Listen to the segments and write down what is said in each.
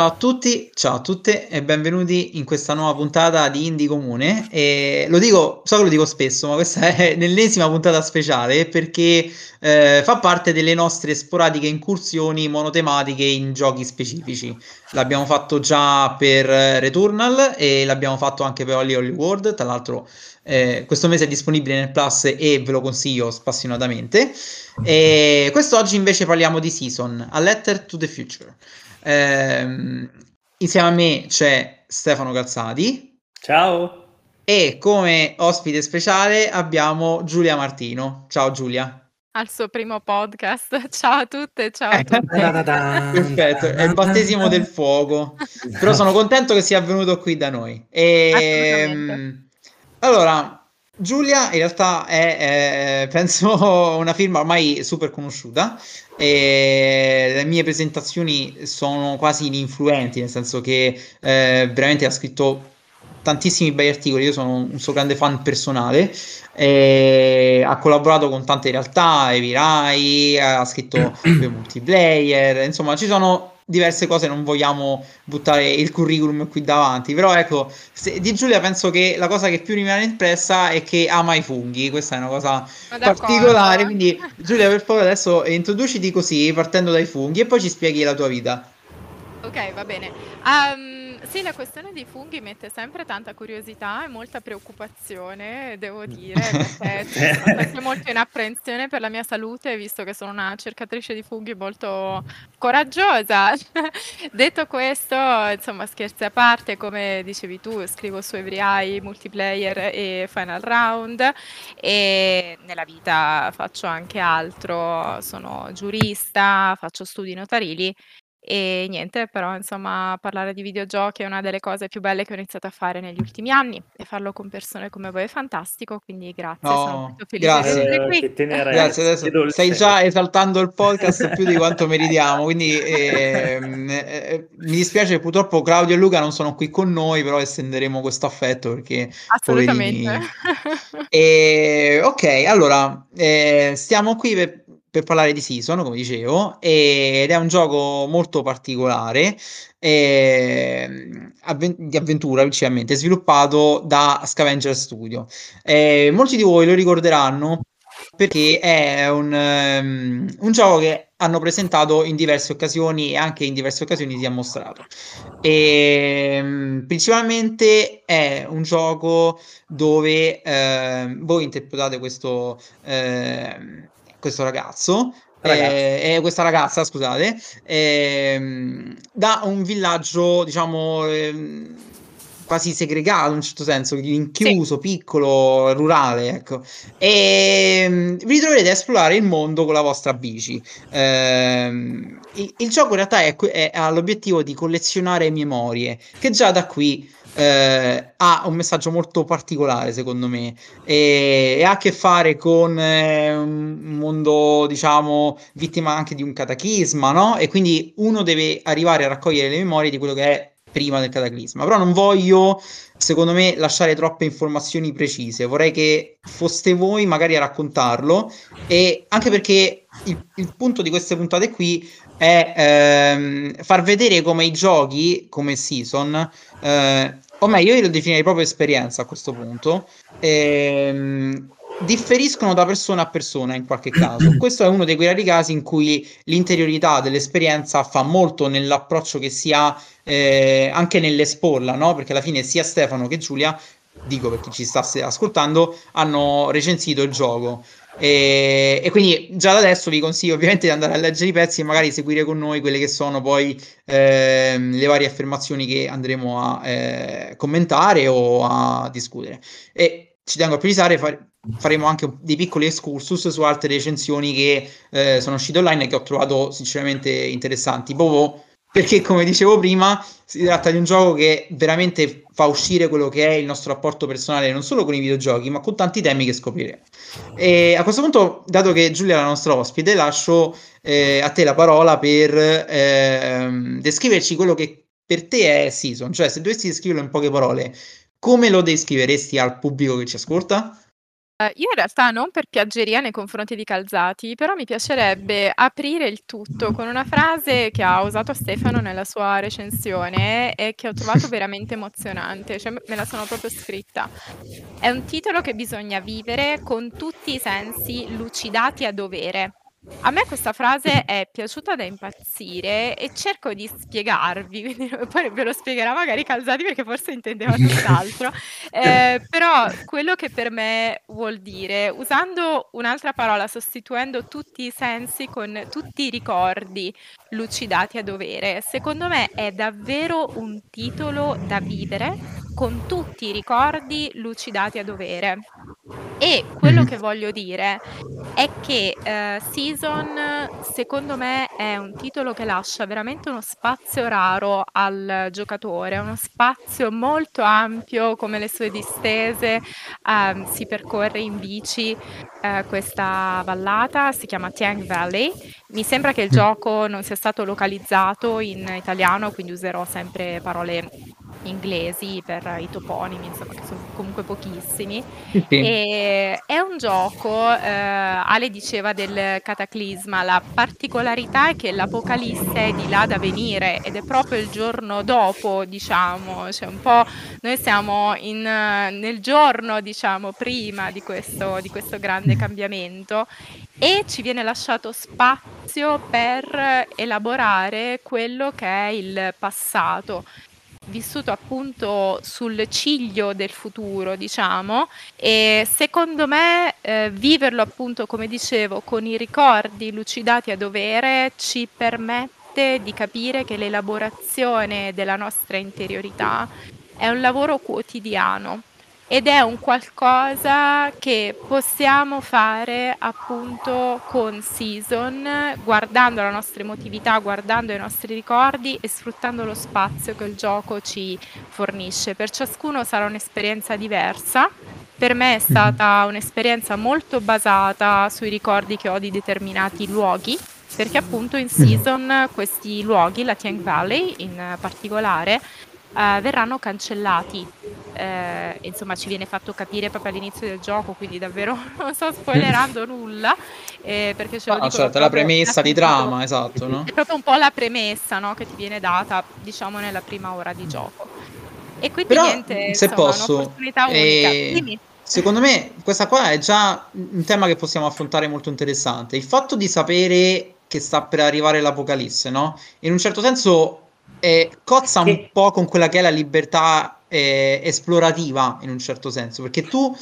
Ciao a tutti, ciao a tutte e benvenuti in questa nuova puntata di Indie Comune. E lo dico, so che lo dico spesso, ma questa è l'ennesima puntata speciale perché eh, fa parte delle nostre sporadiche incursioni monotematiche in giochi specifici. L'abbiamo fatto già per Returnal e l'abbiamo fatto anche per Holly Holly World. Tra l'altro, eh, questo mese è disponibile nel Plus e ve lo consiglio spassionatamente. E quest'oggi invece parliamo di Season, A Letter to the Future. Eh, insieme a me c'è Stefano Calzati. Ciao. E come ospite speciale abbiamo Giulia Martino. Ciao Giulia. Al suo primo podcast. Ciao a tutte, ciao a eh, tutti. Perfetto, è il battesimo del fuoco. Però sono contento che sia venuto qui da noi. E, ehm, allora, Giulia in realtà è, è, penso, una firma ormai super conosciuta e le mie presentazioni sono quasi ininfluenti, nel senso che eh, veramente ha scritto tantissimi bei articoli, io sono un suo grande fan personale, e ha collaborato con tante realtà, Evirai, ha scritto multiplayer, insomma ci sono diverse cose non vogliamo buttare il curriculum qui davanti. Però ecco, se, di Giulia penso che la cosa che più rimane impressa è che ama i funghi. Questa è una cosa particolare. Quindi, Giulia, per favore, adesso introduciti così, partendo dai funghi, e poi ci spieghi la tua vita. Ok, va bene. Um, sì, la questione dei funghi mette sempre tanta curiosità e molta preoccupazione, devo dire, perché sono sempre molto in apprensione per la mia salute, visto che sono una cercatrice di funghi molto coraggiosa. Detto questo, insomma, scherzi a parte, come dicevi tu, scrivo su Every multiplayer e Final Round e nella vita faccio anche altro, sono giurista, faccio studi notarili e niente, però insomma parlare di videogiochi è una delle cose più belle che ho iniziato a fare negli ultimi anni e farlo con persone come voi è fantastico, quindi grazie, sono molto felice grazie. di essere qui. Grazie, adesso stai già esaltando il podcast più di quanto meritiamo, quindi ehm, eh, eh, mi dispiace che purtroppo Claudio e Luca non sono qui con noi, però estenderemo questo affetto perché Assolutamente. E, ok, allora eh, stiamo qui per per parlare di Season, come dicevo, ed è un gioco molto particolare eh, avven- di avventura, principalmente, sviluppato da Scavenger Studio. Eh, molti di voi lo ricorderanno perché è un, um, un, gioco che hanno presentato in diverse occasioni e anche in diverse occasioni si è mostrato. E, um, principalmente è un gioco dove uh, voi interpretate questo... Uh, questo ragazzo, eh, eh, questa ragazza, scusate, eh, da un villaggio, diciamo, eh, quasi segregato in un certo senso, rinchiuso, sì. piccolo, rurale, ecco. E ehm, vi troverete a esplorare il mondo con la vostra bici. Ehm, il, il, gioco in realtà è, è, ha l'obiettivo di collezionare memorie, che già da qui eh, ha un messaggio molto particolare secondo me e, e ha a che fare con eh, un mondo diciamo vittima anche di un cataclisma no? e quindi uno deve arrivare a raccogliere le memorie di quello che è prima del cataclisma. Però non voglio secondo me lasciare troppe informazioni precise. Vorrei che foste voi magari a raccontarlo. E anche perché il, il punto di queste puntate qui è ehm, far vedere come i giochi come season eh, o meglio io lo definirei proprio esperienza a questo punto ehm, differiscono da persona a persona in qualche caso questo è uno dei quei rari casi in cui l'interiorità dell'esperienza fa molto nell'approccio che si ha eh, anche nell'esporla no? perché alla fine sia Stefano che Giulia dico per chi ci sta ascoltando hanno recensito il gioco e, e, quindi già da adesso vi consiglio ovviamente di andare a leggere i pezzi e magari seguire con noi quelle che sono poi eh, le varie affermazioni che andremo a eh, commentare o a discutere. E ci tengo a precisare, far, faremo anche dei piccoli excursus su altre recensioni che eh, sono uscite online e che ho trovato sinceramente interessanti. Proprio perché come dicevo prima si tratta di un gioco che veramente fa uscire quello che è il nostro rapporto personale non solo con i videogiochi ma con tanti temi che scopriremo e a questo punto dato che Giulia è la nostra ospite lascio eh, a te la parola per eh, descriverci quello che per te è Season cioè se dovessi descriverlo in poche parole come lo descriveresti al pubblico che ci ascolta? Ehm, io in realtà non per piaggeria nei confronti di Calzati, però mi piacerebbe aprire il tutto con una frase che ha usato Stefano nella sua recensione e che ho trovato veramente emozionante, cioè me la sono proprio scritta. È un titolo che bisogna vivere con tutti i sensi lucidati a dovere. A me questa frase è piaciuta da impazzire e cerco di spiegarvi, poi ve lo spiegherà magari Calzati perché forse intendeva tutt'altro, ehm, però quello che per me vuol dire, usando un'altra parola, sostituendo tutti i sensi con tutti i ricordi lucidati a dovere, secondo me è davvero un titolo da vivere con tutti i ricordi lucidati a dovere. E quello Mh-mh. che voglio dire è che, ehm, Season secondo me è un titolo che lascia veramente uno spazio raro al giocatore, uno spazio molto ampio come le sue distese, uhm, si percorre in bici, ehm, questa vallata, si chiama Tiang Valley. Mi sembra che il Mh. gioco non sia stato localizzato in italiano, quindi userò sempre parole inglesi per i toponimi, insomma, che sono comunque pochissimi. Sì, sì. Ehm, è un gioco, ehm, Ale diceva del cataclisma, la particolarità è che l'apocalisse è di là da venire ed è proprio il giorno dopo, diciamo, cioè un po' noi siamo in nel giorno, diciamo, prima di questo di questo grande cambiamento e ci viene lasciato spazio per elaborare quello che è il passato, vissuto appunto sul ciglio del futuro, diciamo, e secondo me, ehm, viverlo appunto, come dicevo, con i ricordi lucidati a dovere, ci permette di capire che l'elaborazione della nostra interiorità è un lavoro quotidiano ed è un qualcosa che possiamo fare appunto con Season, guardando la nostra emotività, guardando i nostri ricordi e sfruttando lo spazio che il gioco ci fornisce. Per ciascuno sarà un'esperienza diversa. Per me è Mh-mh. stata un'esperienza molto basata sui ricordi che ho di determinati luoghi, perché appunto in Mh-mh. Season questi luoghi, la Tiang Valley in particolare, ehm, verranno cancellati. Ehm, insomma ci viene fatto capire proprio all'inizio del gioco, quindi davvero non sto spoilerando nulla, ehm, perché ce lo Ah, dicono certo, è la premessa di trama, esatto, È no? proprio un po' la premessa, no, che ti viene data, diciamo, nella prima ora di gioco. E quindi Però, niente, se insomma, posso, un'opportunità unica. ehm, Dimmi. secondo me questa qua è già un tema che possiamo affrontare molto interessante. Il fatto di sapere che sta per arrivare l'apocalisse, no, in un certo senso, ehm, cozza un Che po' con quella che è la libertà, ehm, esplorativa in un certo senso, perché tu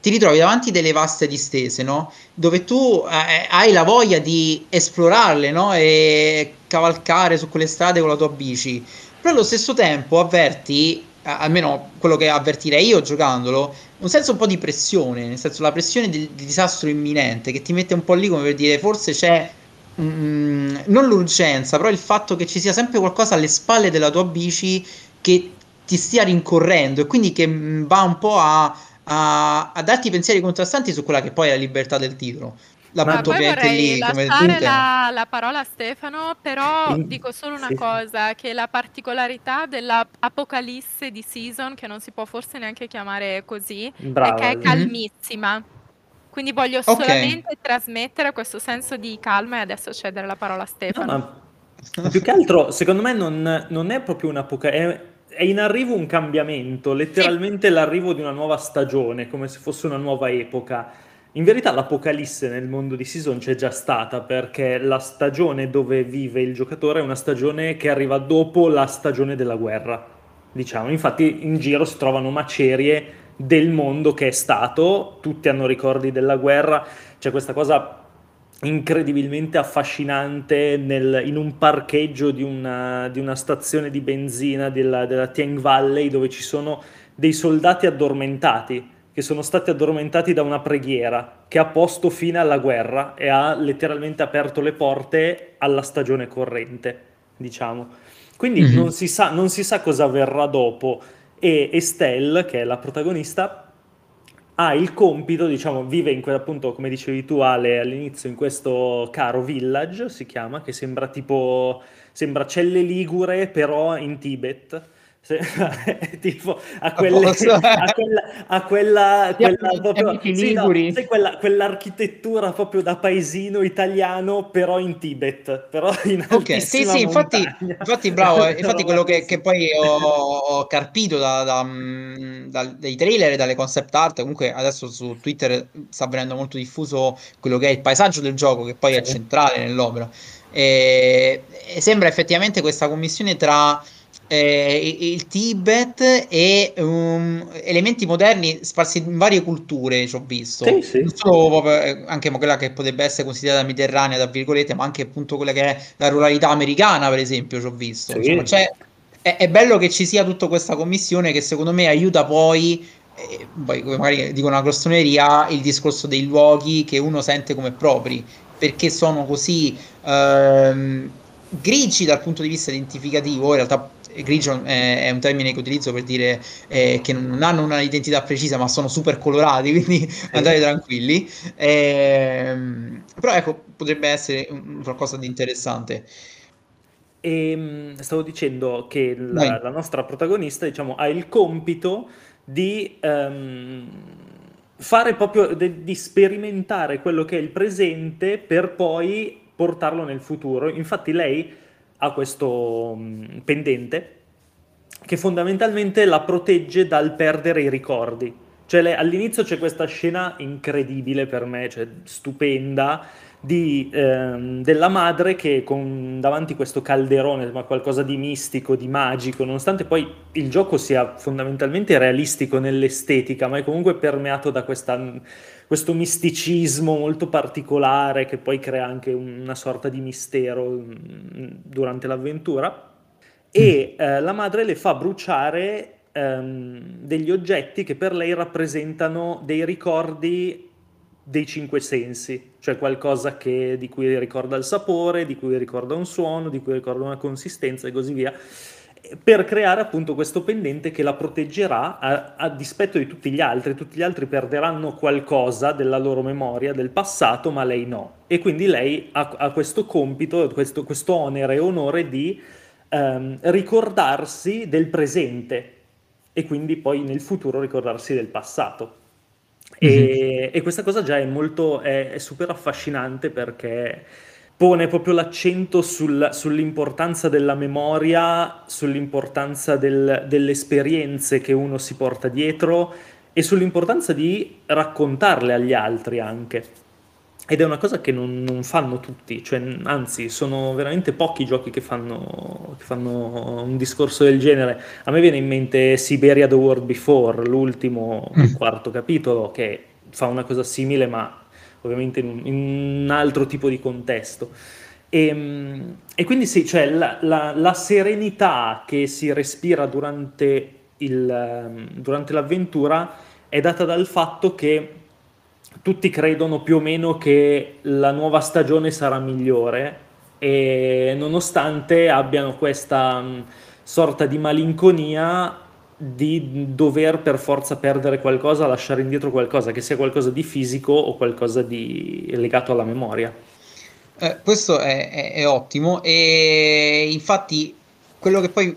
ti ritrovi davanti delle vaste distese, no, dove tu, ehm, hai la voglia di esplorarle, no, e cavalcare su quelle strade con la tua bici. Però allo stesso tempo avverti, almeno quello che avvertirei io giocandolo, un senso un po' di pressione, nel senso la pressione del di disastro imminente che ti mette un po' lì come per dire: "Forse c'è, mhmm, non l'urgenza, però il fatto che ci sia sempre qualcosa alle spalle della tua bici che ti stia rincorrendo e quindi che, mhmm, va un po' a a a darti pensieri contrastanti su quella che poi è la libertà del titolo. La Ma Ma butto poi ovviamente vorrei lì come la la parola a Stefano, però dico solo una sì, cosa, che la particolarità della apocalisse di Season, che non si può forse neanche chiamare così, è che Brava, è esatto. Mh-mh. Quindi voglio Okay. solamente trasmettere questo senso di calma e adesso cedere la parola a No, Stefano. ma più che altro secondo me non non è proprio un'apoca è è in arrivo un cambiamento, Sì. letteralmente l'arrivo di una nuova stagione, come se fosse una nuova epoca. In verità l'apocalisse nel mondo di Season c'è già stata, perché la stagione dove vive il giocatore è una stagione che arriva dopo la stagione della guerra, diciamo. Infatti in giro si trovano macerie del mondo che è stato, tutti hanno ricordi della guerra, c'è questa cosa incredibilmente affascinante nel, in un parcheggio di una, di una stazione di benzina della, della Tiang Valley dove ci sono dei soldati addormentati che sono stati addormentati da una preghiera che ha posto fine alla guerra e ha letteralmente aperto le porte alla stagione corrente, diciamo. Quindi Mh-mh. non si sa, non si sa cosa avverrà dopo e Estelle, che è la protagonista, ha il compito, diciamo, vive in quel, appunto, come dicevi tu Ale all'inizio, in questo caro village, si chiama, che sembra tipo, sembra Celle Ligure, però in Tibet, tipo a, quelle, a quella, a quella, quella, proprio, sì, no, quella, quell'architettura proprio da paesino italiano, però in Tibet, però in Ok, sì, sì, infatti, infatti bravo, infatti quello che, che poi ho, ho carpito da, da, mm, da, dai trailer e dalle concept art, comunque adesso su Twitter sta venendo molto diffuso quello che è il paesaggio del gioco, che poi è centrale nell'opera. E, e sembra effettivamente questa commissione tra eh, il Tibet e um, elementi moderni sparsi in varie culture, ci ho visto. Sì, sì. Non solo proprio, anche quella che potrebbe essere considerata mediterranea, tra virgolette, ma anche appunto quella che è la ruralità americana, per esempio, ci ho visto. Sì. Insomma, cioè, è, è, bello che ci sia tutta questa commissione che secondo me aiuta poi, eh, poi magari dico una grossoneria, il discorso dei luoghi che uno sente come propri, perché sono così ehm, grigi dal punto di vista identificativo, in realtà grigio è, è, un termine che utilizzo per dire eh, che non hanno una identità precisa ma sono super colorati quindi andate tranquilli. Eh, però ecco potrebbe essere un, qualcosa di interessante. E ehm, stavo dicendo che la, la nostra protagonista diciamo ha il compito di um, fare proprio de, di sperimentare quello che è il presente per poi portarlo nel futuro. Infatti lei ha questo mm, pendente che fondamentalmente la protegge dal perdere i ricordi. Cioè lei, all'inizio c'è questa scena incredibile per me, cioè stupenda, di, ehm, della madre che con davanti questo calderone, ma qualcosa di mistico, di magico, nonostante poi il gioco sia fondamentalmente realistico nell'estetica, ma è comunque permeato da questa, questo misticismo molto particolare che poi crea anche una sorta di mistero mm, durante l'avventura. E mm. eh, la madre le fa bruciare ehm, degli oggetti che per lei rappresentano dei ricordi dei cinque sensi, cioè qualcosa che, di cui ricorda il sapore, di cui ricorda un suono, di cui ricorda una consistenza e così via, per creare appunto questo pendente che la proteggerà a, a, dispetto di tutti gli altri. Tutti gli altri perderanno qualcosa della loro memoria, del passato, ma lei no. E quindi lei ha, ha questo compito, questo, questo onere e onore di ehm, ricordarsi del presente e quindi poi nel futuro ricordarsi del passato. E, mm-hmm. e, questa cosa già è molto, è, è, super affascinante perché pone proprio l'accento sul, sull'importanza della memoria, sull'importanza del, delle esperienze che uno si porta dietro e sull'importanza di raccontarle agli altri anche. Ed è una cosa che non, non fanno tutti, cioè, anzi, sono veramente pochi giochi che fanno, che fanno, un discorso del genere. A me viene in mente Siberia The World Before, l'ultimo, mm. quarto capitolo, che fa una cosa simile, ma ovviamente in un, in un altro tipo di contesto. E, ehm, e quindi sì, cioè la, la, la, serenità che si respira durante, il, durante l'avventura è data dal fatto che tutti credono più o meno che la nuova stagione sarà migliore e nonostante abbiano questa sorta di malinconia di dover per forza perdere qualcosa, lasciare indietro qualcosa, che sia qualcosa di fisico o qualcosa di legato alla memoria. Eh, questo è, è, è, ottimo e infatti quello che poi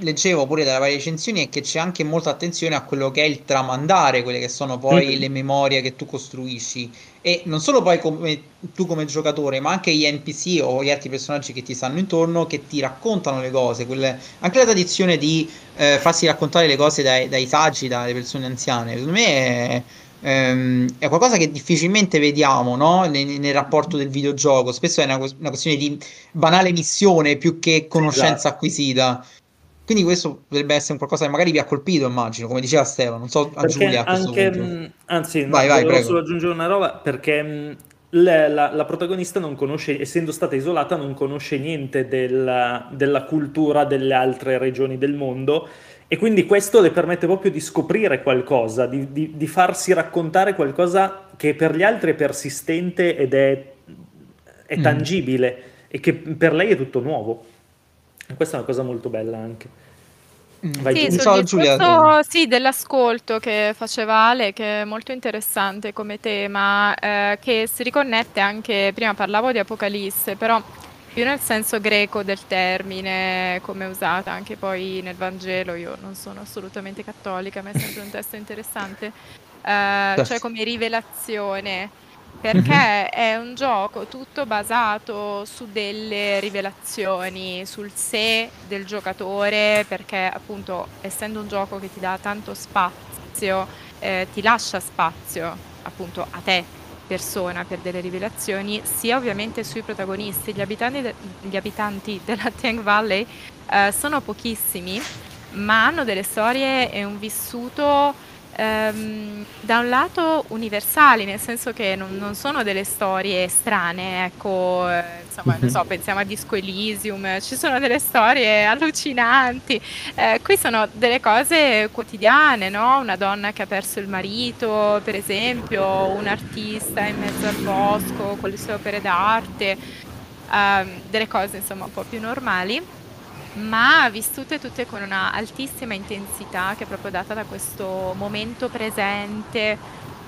leggevo pure dalle varie recensioni è che c'è anche molta attenzione a quello che è il tramandare, quelle che sono poi mm-hmm. le memorie che tu costruisci e non solo poi come, tu come giocatore, ma anche gli NPC o gli altri personaggi che ti stanno intorno che ti raccontano le cose, quelle, anche la tradizione di eh, farsi raccontare le cose dai, dai saggi, dalle persone anziane, secondo me è ehm, è qualcosa che difficilmente vediamo no? nel, nel, rapporto del videogioco. Spesso è una, una, questione di banale missione più che conoscenza esatto. acquisita. Quindi questo potrebbe essere qualcosa che magari vi ha colpito, immagino, come diceva Stefano. Non so a perché Giulia a anche, mh, mm, Anzi, vai, no, vai, volevo solo aggiungere una roba perché mh, mm, la, la, la, protagonista non conosce, essendo stata isolata, non conosce niente del, della cultura delle altre regioni del mondo e quindi questo le permette proprio di scoprire qualcosa, di, di, di, farsi raccontare qualcosa che per gli altri è persistente ed è, è mm. tangibile mm. e che per lei è tutto nuovo. E questa è una cosa molto bella anche. Mm. Vai, sì, sul discorso sì, dell'ascolto che faceva Ale, che è molto interessante come tema, eh, che si riconnette anche, prima parlavo di Apocalisse, però più nel senso greco del termine, come è usata anche poi nel Vangelo. Io non sono assolutamente cattolica, ma è sempre un testo interessante. Uh, cioè come rivelazione, perché mm-hmm. è un gioco tutto basato su delle rivelazioni, sul sé del giocatore, perché appunto essendo un gioco che ti dà tanto spazio, eh, ti lascia spazio appunto a te persona per delle rivelazioni, sia ovviamente sui protagonisti. Gli abitanti, gli abitanti della Tiang Valley eh, sono pochissimi, ma hanno delle storie e un vissuto ehm, da un lato universali, nel senso che non, non sono delle storie strane, ecco, eh, insomma, non so, mhm. pensiamo a Disco Elysium, ci sono delle storie allucinanti, eh, qui sono delle cose quotidiane, no? Una donna che ha perso il marito, per esempio, un artista in mezzo al bosco con le sue opere d'arte, ehm, delle cose insomma un po' più normali ma vissute tutte con una altissima intensità che è proprio data da questo momento presente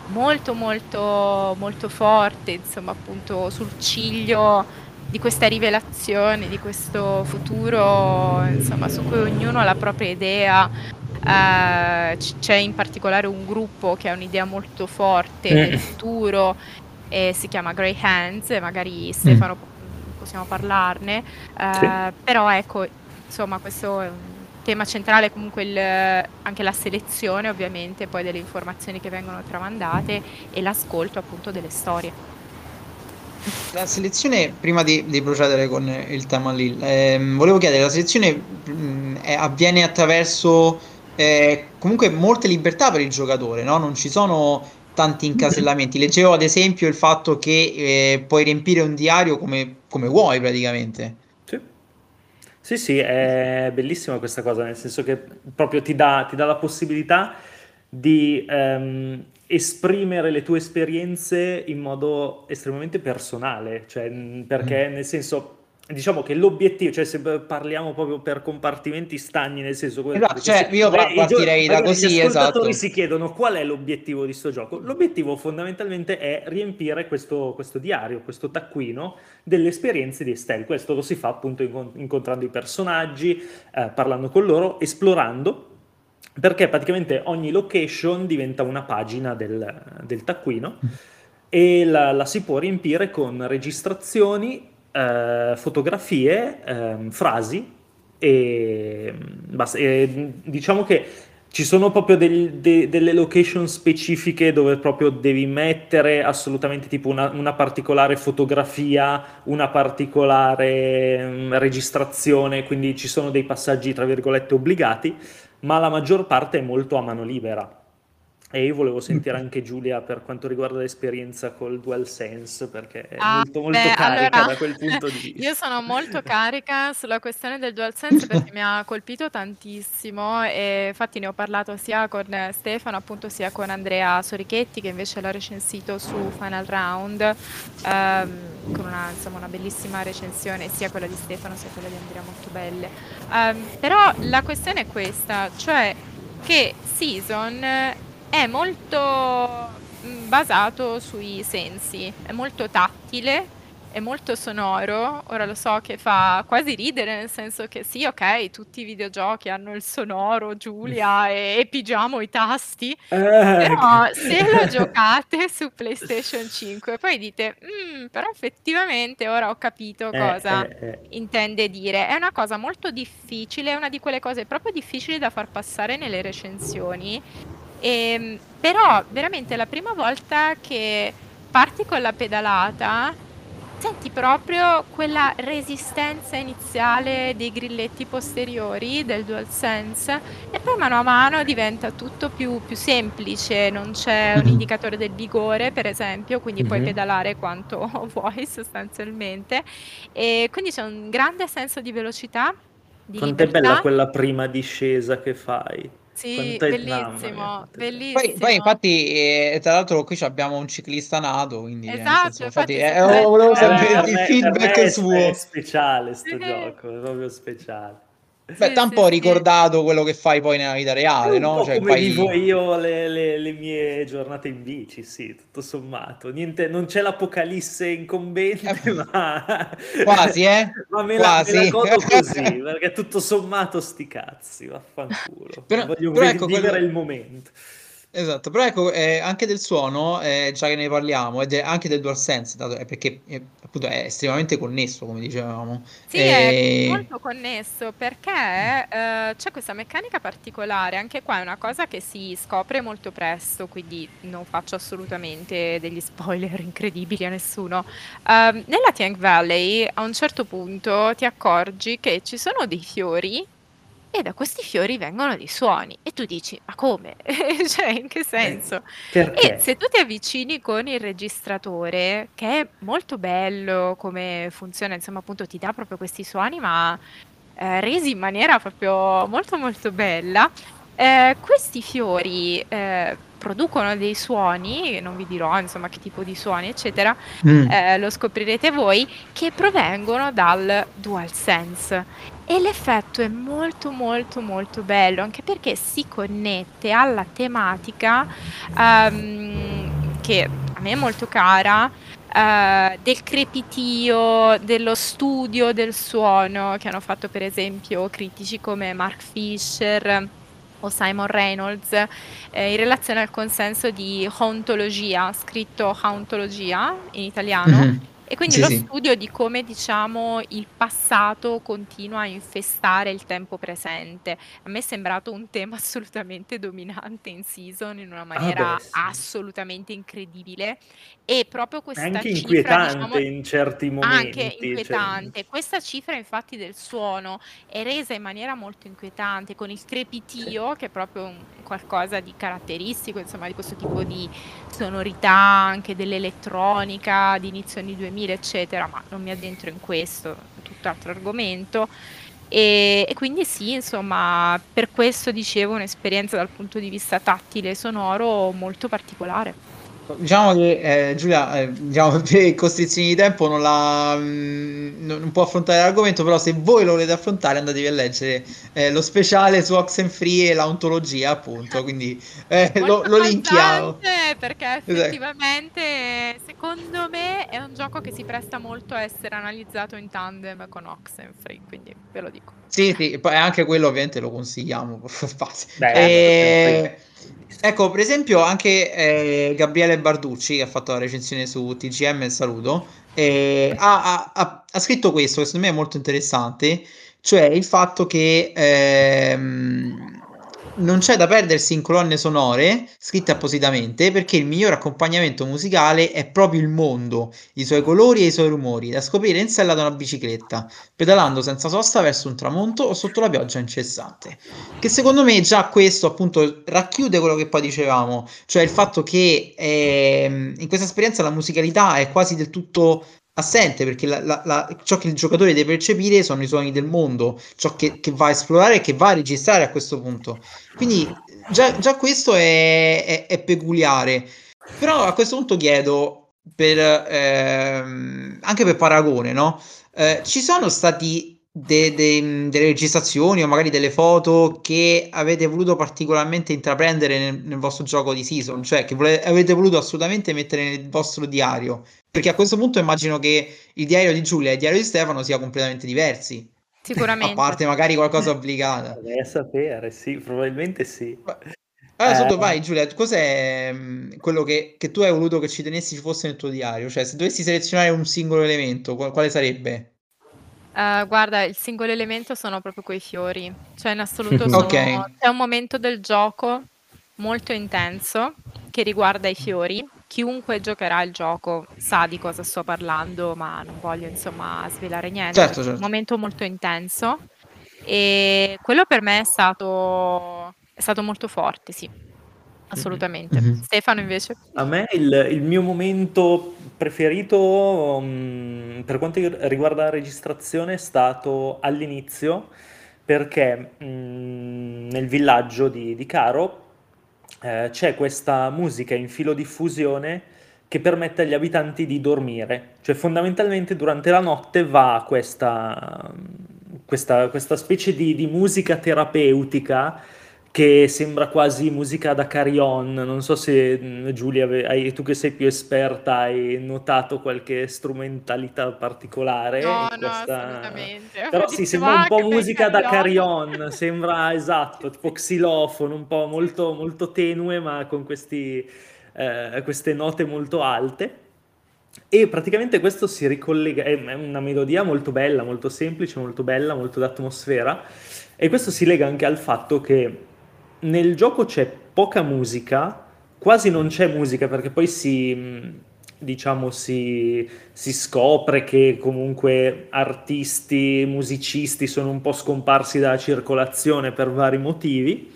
molto molto molto forte, insomma appunto sul ciglio di questa rivelazione, di questo futuro, insomma su cui ognuno ha la propria idea. Uh, c'è in particolare un gruppo che ha un'idea molto forte mm. del futuro e si chiama Grey Hands, magari Stefano mm. possiamo parlarne, uh, sì. però ecco insomma questo è un tema centrale comunque il, anche la selezione ovviamente poi delle informazioni che vengono tramandate e l'ascolto appunto delle storie. La selezione, prima di, di procedere con il tema lì, eh, volevo chiedere, la selezione mh, mm, è, avviene attraverso eh, comunque molte libertà per il giocatore, no? Non ci sono tanti incasellamenti. Leggevo ad esempio il fatto che eh, puoi riempire un diario come, come vuoi praticamente. Sì, sì, è bellissima questa cosa, nel senso che proprio ti dà, ti dà la possibilità di ehm, esprimere le tue esperienze in modo estremamente personale, cioè perché mm. nel senso Diciamo che l'obiettivo, cioè se parliamo proprio per compartimenti stagni, nel senso quello esatto, cioè, io eh, partirei da così, gli ascoltatori esatto. si chiedono qual è l'obiettivo di questo gioco. L'obiettivo fondamentalmente è riempire questo, questo, diario, questo taccuino delle esperienze di Estelle. Questo lo si fa appunto incontrando i personaggi, eh, parlando con loro, esplorando perché praticamente ogni location diventa una pagina del, del taccuino mm. e la, la, si può riempire con registrazioni eh, fotografie, eh, frasi e, basta, e, diciamo che ci sono proprio del, de, delle location specifiche dove proprio devi mettere assolutamente tipo una, una particolare fotografia, una particolare um, registrazione, quindi ci sono dei passaggi tra virgolette obbligati, ma la maggior parte è molto a mano libera. E io volevo sentire anche Giulia per quanto riguarda l'esperienza col DualSense, perché è ah, molto, molto beh, carica allora, da quel punto di vista. Io sono molto carica sulla questione del DualSense perché mi ha colpito tantissimo e infatti ne ho parlato sia con Stefano appunto sia con Andrea Sorichetti che invece l'ha recensito su Final Round ehm, con una, insomma, una bellissima recensione sia quella di Stefano sia quella di Andrea molto belle. Um, però la questione è questa, cioè che Season è molto mm, basato sui sensi, è molto tattile, è molto sonoro. Ora lo so che fa quasi ridere, nel senso che sì, ok, tutti i videogiochi hanno il sonoro, Giulia, e, e pigiamo i tasti, eh, però se lo giocate su PlayStation 5 poi dite, mm, però effettivamente ora ho capito eh, cosa eh, eh. intende dire. È una cosa molto difficile, è una di quelle cose proprio difficili da far passare nelle recensioni e, ehm, però veramente la prima volta che parti con la pedalata senti proprio quella resistenza iniziale dei grilletti posteriori del DualSense e poi mano a mano diventa tutto più, più semplice, non c'è un mhm. indicatore del vigore per esempio, quindi mm-hmm. puoi mhm. pedalare quanto vuoi sostanzialmente e quindi c'è un grande senso di velocità. Di Quanto è bella quella prima discesa che fai? Sì, bellissimo, bellissimo. Poi, poi infatti, eh, tra l'altro, qui abbiamo un ciclista nato, quindi esatto, senso, infatti, eh, volevo sapere il feedback è, suo. È speciale sto gioco, è proprio speciale. Beh, t'ha un sì, po' sì. ricordato quello che fai poi nella vita reale, no? Cioè come fai vivo io le, le- le mie giornate in bici, sì, tutto sommato. Niente, non c'è l'apocalisse incombente, Eh, ma, quasi, eh? ma me la, me la Quasi. godo così, perché tutto sommato sti cazzi, vaffanculo. Però, Voglio però ecco vivere quello... il momento. Esatto, però ecco, eh, anche del suono, eh, già che ne parliamo, ed è anche del DualSense, dato- eh, perché eh, appunto è estremamente connesso, come dicevamo. Sì, è E... molto connesso perché eh, c'è questa meccanica particolare, anche qua è una cosa che si scopre molto presto, quindi non faccio assolutamente degli spoiler incredibili a nessuno. Ehm, nella Tiang Valley a un certo punto ti accorgi che ci sono dei fiori e da questi fiori vengono dei suoni e tu dici, ma come? Cioè, in che senso? E Perché? se tu ti avvicini con il registratore, che è molto bello come funziona, insomma, appunto ti dà proprio questi suoni, ma eh, resi in maniera proprio molto molto bella, eh, questi fiori eh, producono dei suoni, non vi dirò insomma che tipo di suoni, eccetera, Mm. eh, lo scoprirete voi, che provengono dal DualSense. E l'effetto è molto molto molto bello, anche perché si connette alla tematica ehm, che a me è molto cara, eh, del crepitio, dello studio del suono che hanno fatto per esempio critici come Mark Fisher o Simon Reynolds eh, in relazione al consenso di ontologia, scritto ontologia in italiano, Mhm. E quindi Sì, lo sì. studio di come, diciamo, il passato continua a infestare il tempo presente. A me è sembrato un tema assolutamente dominante in Season in una Ah maniera beh, sì. assolutamente incredibile e proprio questa anche cifra, inquietante diciamo, in certi anche momenti. Cioè... inquietante. Questa cifra infatti del suono è resa in maniera molto inquietante con il crepitio, che è proprio un qualcosa di caratteristico, insomma, di questo tipo di sonorità anche dell'elettronica di inizio anni 2000, eccetera, ma non mi addentro in questo, è tutt'altro argomento. E, e quindi sì, insomma, per questo dicevo un'esperienza dal punto di vista tattile e sonoro molto particolare. Diciamo che eh, Giulia, eh, diciamo, per costrizioni di tempo non, la, mm, non può affrontare l'argomento, però se voi lo volete affrontare andatevi a leggere eh, lo speciale su Oxenfree e l'ontologia, appunto, quindi eh, lo, lo linkiamo. perché Esatto. effettivamente secondo me è un gioco che si presta molto a essere analizzato in tandem con Oxenfree, quindi ve lo dico. Sì, sì, poi anche quello ovviamente lo consigliamo. Beh, Eh, ecco, per esempio, anche eh, Gabriele Barducci, che ha fatto la recensione su TGM, saluto, eh, ha- ha- ha scritto questo, che secondo me è molto interessante, cioè il fatto che ehm, non c'è da perdersi in colonne sonore scritte appositamente, perché il miglior accompagnamento musicale è proprio il mondo, i suoi colori e i suoi rumori, da scoprire in sella da una bicicletta pedalando senza sosta verso un tramonto o sotto la pioggia incessante. Che secondo me già questo appunto racchiude quello che poi dicevamo, cioè il fatto che ehm, in questa esperienza la musicalità è quasi del tutto assente perché la- la- la- ciò che il giocatore deve percepire sono i suoni del mondo, ciò che, che va a esplorare e che va a registrare a questo punto. Quindi già, già questo è, è- è peculiare. Però a questo punto chiedo, per, ehm, anche per paragone, no? Eh, ci sono stati de- de- delle registrazioni o magari delle foto che avete voluto particolarmente intraprendere nel, nel vostro gioco di season, cioè che vole- avete voluto assolutamente mettere nel vostro diario? Perché a questo punto immagino che il diario di Giulia e il diario di Stefano siano completamente diversi. A Sicuramente. parte magari qualcosa obbligata. Vai a sapere, sì, probabilmente sì. Allora, sotto Eh, vai, Giulia, cos'è mh, quello che, che tu hai voluto che ci tenessi ci fosse nel tuo diario? Cioè, se dovessi selezionare un singolo elemento, qual- quale sarebbe? Eh, guarda, il singolo elemento sono proprio quei fiori, cioè in assoluto sono, Ok. c'è un momento del gioco molto intenso che riguarda i fiori. Chiunque giocherà il gioco sa di cosa sto parlando, ma non voglio insomma svelare niente. Certo, perché è un certo. momento molto intenso e quello per me è stato, è stato molto forte, sì, assolutamente. Mhm. Stefano invece? A me il, il mio momento preferito mm, per quanto riguarda la registrazione è stato all'inizio perché mm, nel villaggio di, di Caro eh, c'è questa musica in filo diffusione che permette agli abitanti di dormire, cioè fondamentalmente durante la notte va questa, questa, questa specie di, di musica terapeutica che sembra quasi musica da carry-on. Non so se mm, Giulia, hai, tu che sei più esperta, hai notato qualche strumentalità particolare? No, no, assolutamente. Però sì, sembra un po' musica da carry-on, sembra esatto, tipo xilofono, un po' molto, molto tenue, ma con questi, eh, queste note molto alte. E praticamente questo si ricollega, è una melodia molto bella, molto semplice, molto bella, molto d'atmosfera. E questo si lega anche al fatto che nel gioco c'è poca musica, quasi non c'è musica perché poi si, diciamo, si, si scopre che comunque artisti, musicisti sono un po' scomparsi dalla circolazione per vari motivi.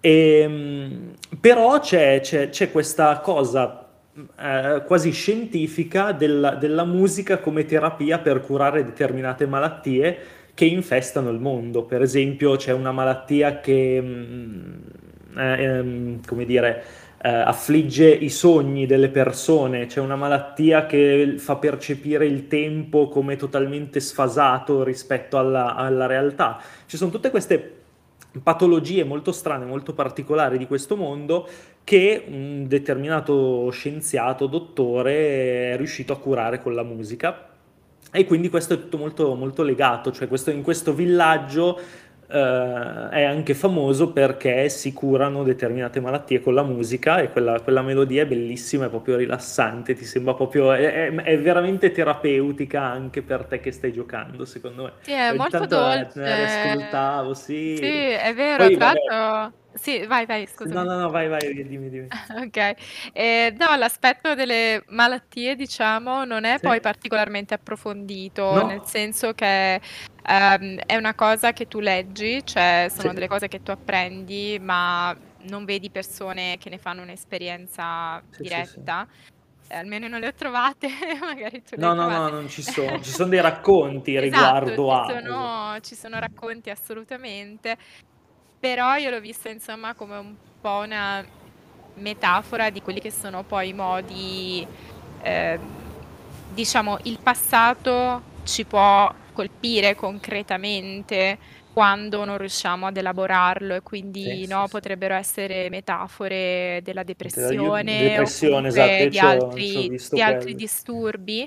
E, ehm, però c'è, c'è, c'è, questa cosa eh, quasi scientifica della, della musica come terapia per curare determinate malattie che infestano il mondo. Per esempio c'è una malattia che, mm, eh, ehm, come dire, eh, affligge i sogni delle persone, c'è una malattia che fa percepire il tempo come totalmente sfasato rispetto alla, alla realtà. Ci sono tutte queste patologie molto strane, molto particolari di questo mondo che un determinato scienziato, dottore, è riuscito a curare con la musica e quindi questo è tutto molto, molto legato, cioè questo, in questo villaggio eh, è anche famoso perché si curano determinate malattie con la musica e quella, quella melodia è bellissima, è proprio rilassante, ti sembra proprio, è, è, veramente terapeutica anche per te che stai giocando, secondo me. Sì, è molto dolce. Ne ascoltavo, sì. Sì, è vero, Poi, tra l'altro... Sì, vai, vai, scusa. No, no, no, vai, vai, dimmi, dimmi. Ok. Eh, no, l'aspetto delle malattie, diciamo, non è Sì. poi particolarmente approfondito, No. nel senso che ehm, è una cosa che tu leggi, cioè sono Sì. delle cose che tu apprendi, ma non vedi persone che ne fanno un'esperienza Sì, sì, sì. diretta. Eh, almeno non le ho trovate, magari tu le No, hai no, no, trovate. non ci sono. Ci sono dei racconti Esatto, riguardo a... sono, ci sono racconti assolutamente, però io l'ho vista insomma come un po' una metafora di quelli che sono poi i modi, eh, diciamo, il passato ci può colpire concretamente quando non riusciamo ad elaborarlo e quindi Sì, no, sì, sì. potrebbero essere metafore della depressione o depressione, esatto, di altri, di altri disturbi.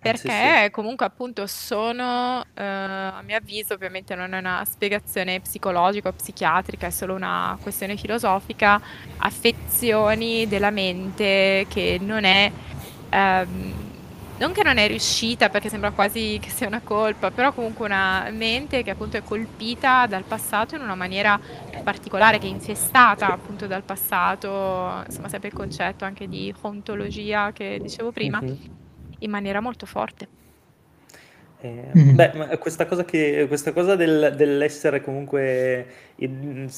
Eh, sì, Perché comunque appunto sono, eh, a mio avviso, ovviamente non è una spiegazione psicologica o psichiatrica, è solo una questione filosofica, affezioni della mente che non è, ehm, non che non è riuscita perché sembra quasi che sia una colpa, però comunque una mente che appunto è colpita dal passato in una maniera particolare, che è infestata appunto dal passato, insomma sempre il concetto anche di ontologia che dicevo prima Mhm. in maniera molto forte. Eh, Mhm. beh, ma questa cosa, che, questa cosa del- dell'essere comunque in-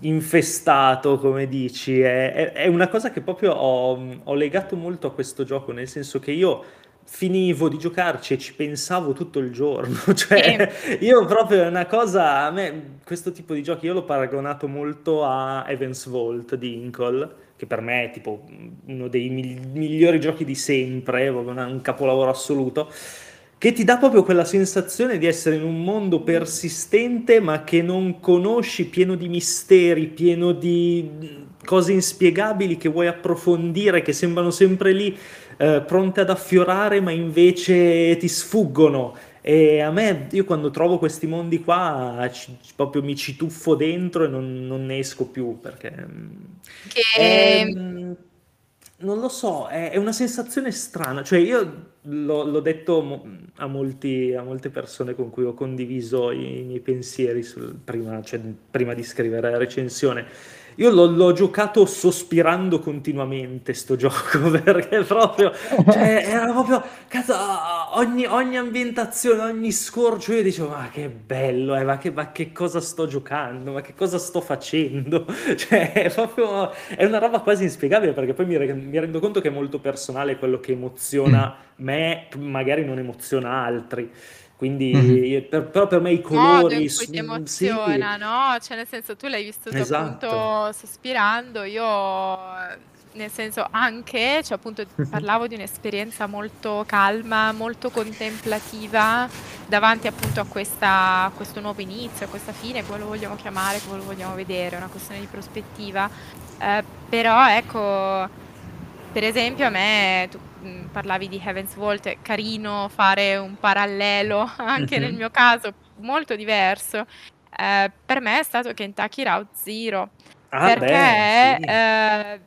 infestato, come dici, è, è- è una cosa che proprio ho, ho legato molto a questo gioco, nel senso che io finivo di giocarci e ci pensavo tutto il giorno, cioè io proprio è una cosa, a me questo tipo di giochi io l'ho paragonato molto a Evans Vault di Inkle, che per me è tipo uno dei migliori giochi di sempre, un capolavoro assoluto, che ti dà proprio quella sensazione di essere in un mondo persistente ma che non conosci, pieno di misteri, pieno di cose inspiegabili che vuoi approfondire, che sembrano sempre lì eh, pronte ad affiorare ma invece ti sfuggono. E a me, io quando trovo questi mondi qua, ci- proprio mi ci tuffo dentro e non, non ne esco più perché... mm, Che è, mm, non lo so, è, è una sensazione strana. Cioè, io l'ho, l'ho detto a, molti- a molte persone con cui ho condiviso i, i miei pensieri sul- prima, cioè, prima di scrivere la recensione. Io l'ho, l'ho giocato sospirando continuamente sto gioco perché proprio, cioè, era proprio, cazzo, ogni, ogni ambientazione, ogni scorcio, io dicevo, ma che bello, eh, ma, che, ma che cosa sto giocando, ma che cosa sto facendo? Cioè, è proprio, è una roba quasi inspiegabile perché poi mi, re- mi rendo conto che è molto personale quello che emoziona me, magari non emoziona altri. Quindi, Mhm. per- però per me i modo colori, in cui s- ti mm, sì, emoziona, no? Cioè, nel senso, tu l'hai vissuto esatto. appunto sospirando, io nel senso anche, cioè appunto parlavo di un'esperienza molto calma, molto contemplativa davanti appunto a, questa, a questo nuovo inizio, a questa fine, come lo vogliamo chiamare, come lo vogliamo vedere, è una questione di prospettiva. Eh, però ecco, per esempio a me, tu mh, parlavi di Heaven's Vault, è carino fare un parallelo anche nel mio caso, molto diverso. Eh, per me è stato Kentucky Route Zero. Ah, perché beh, sì. eh,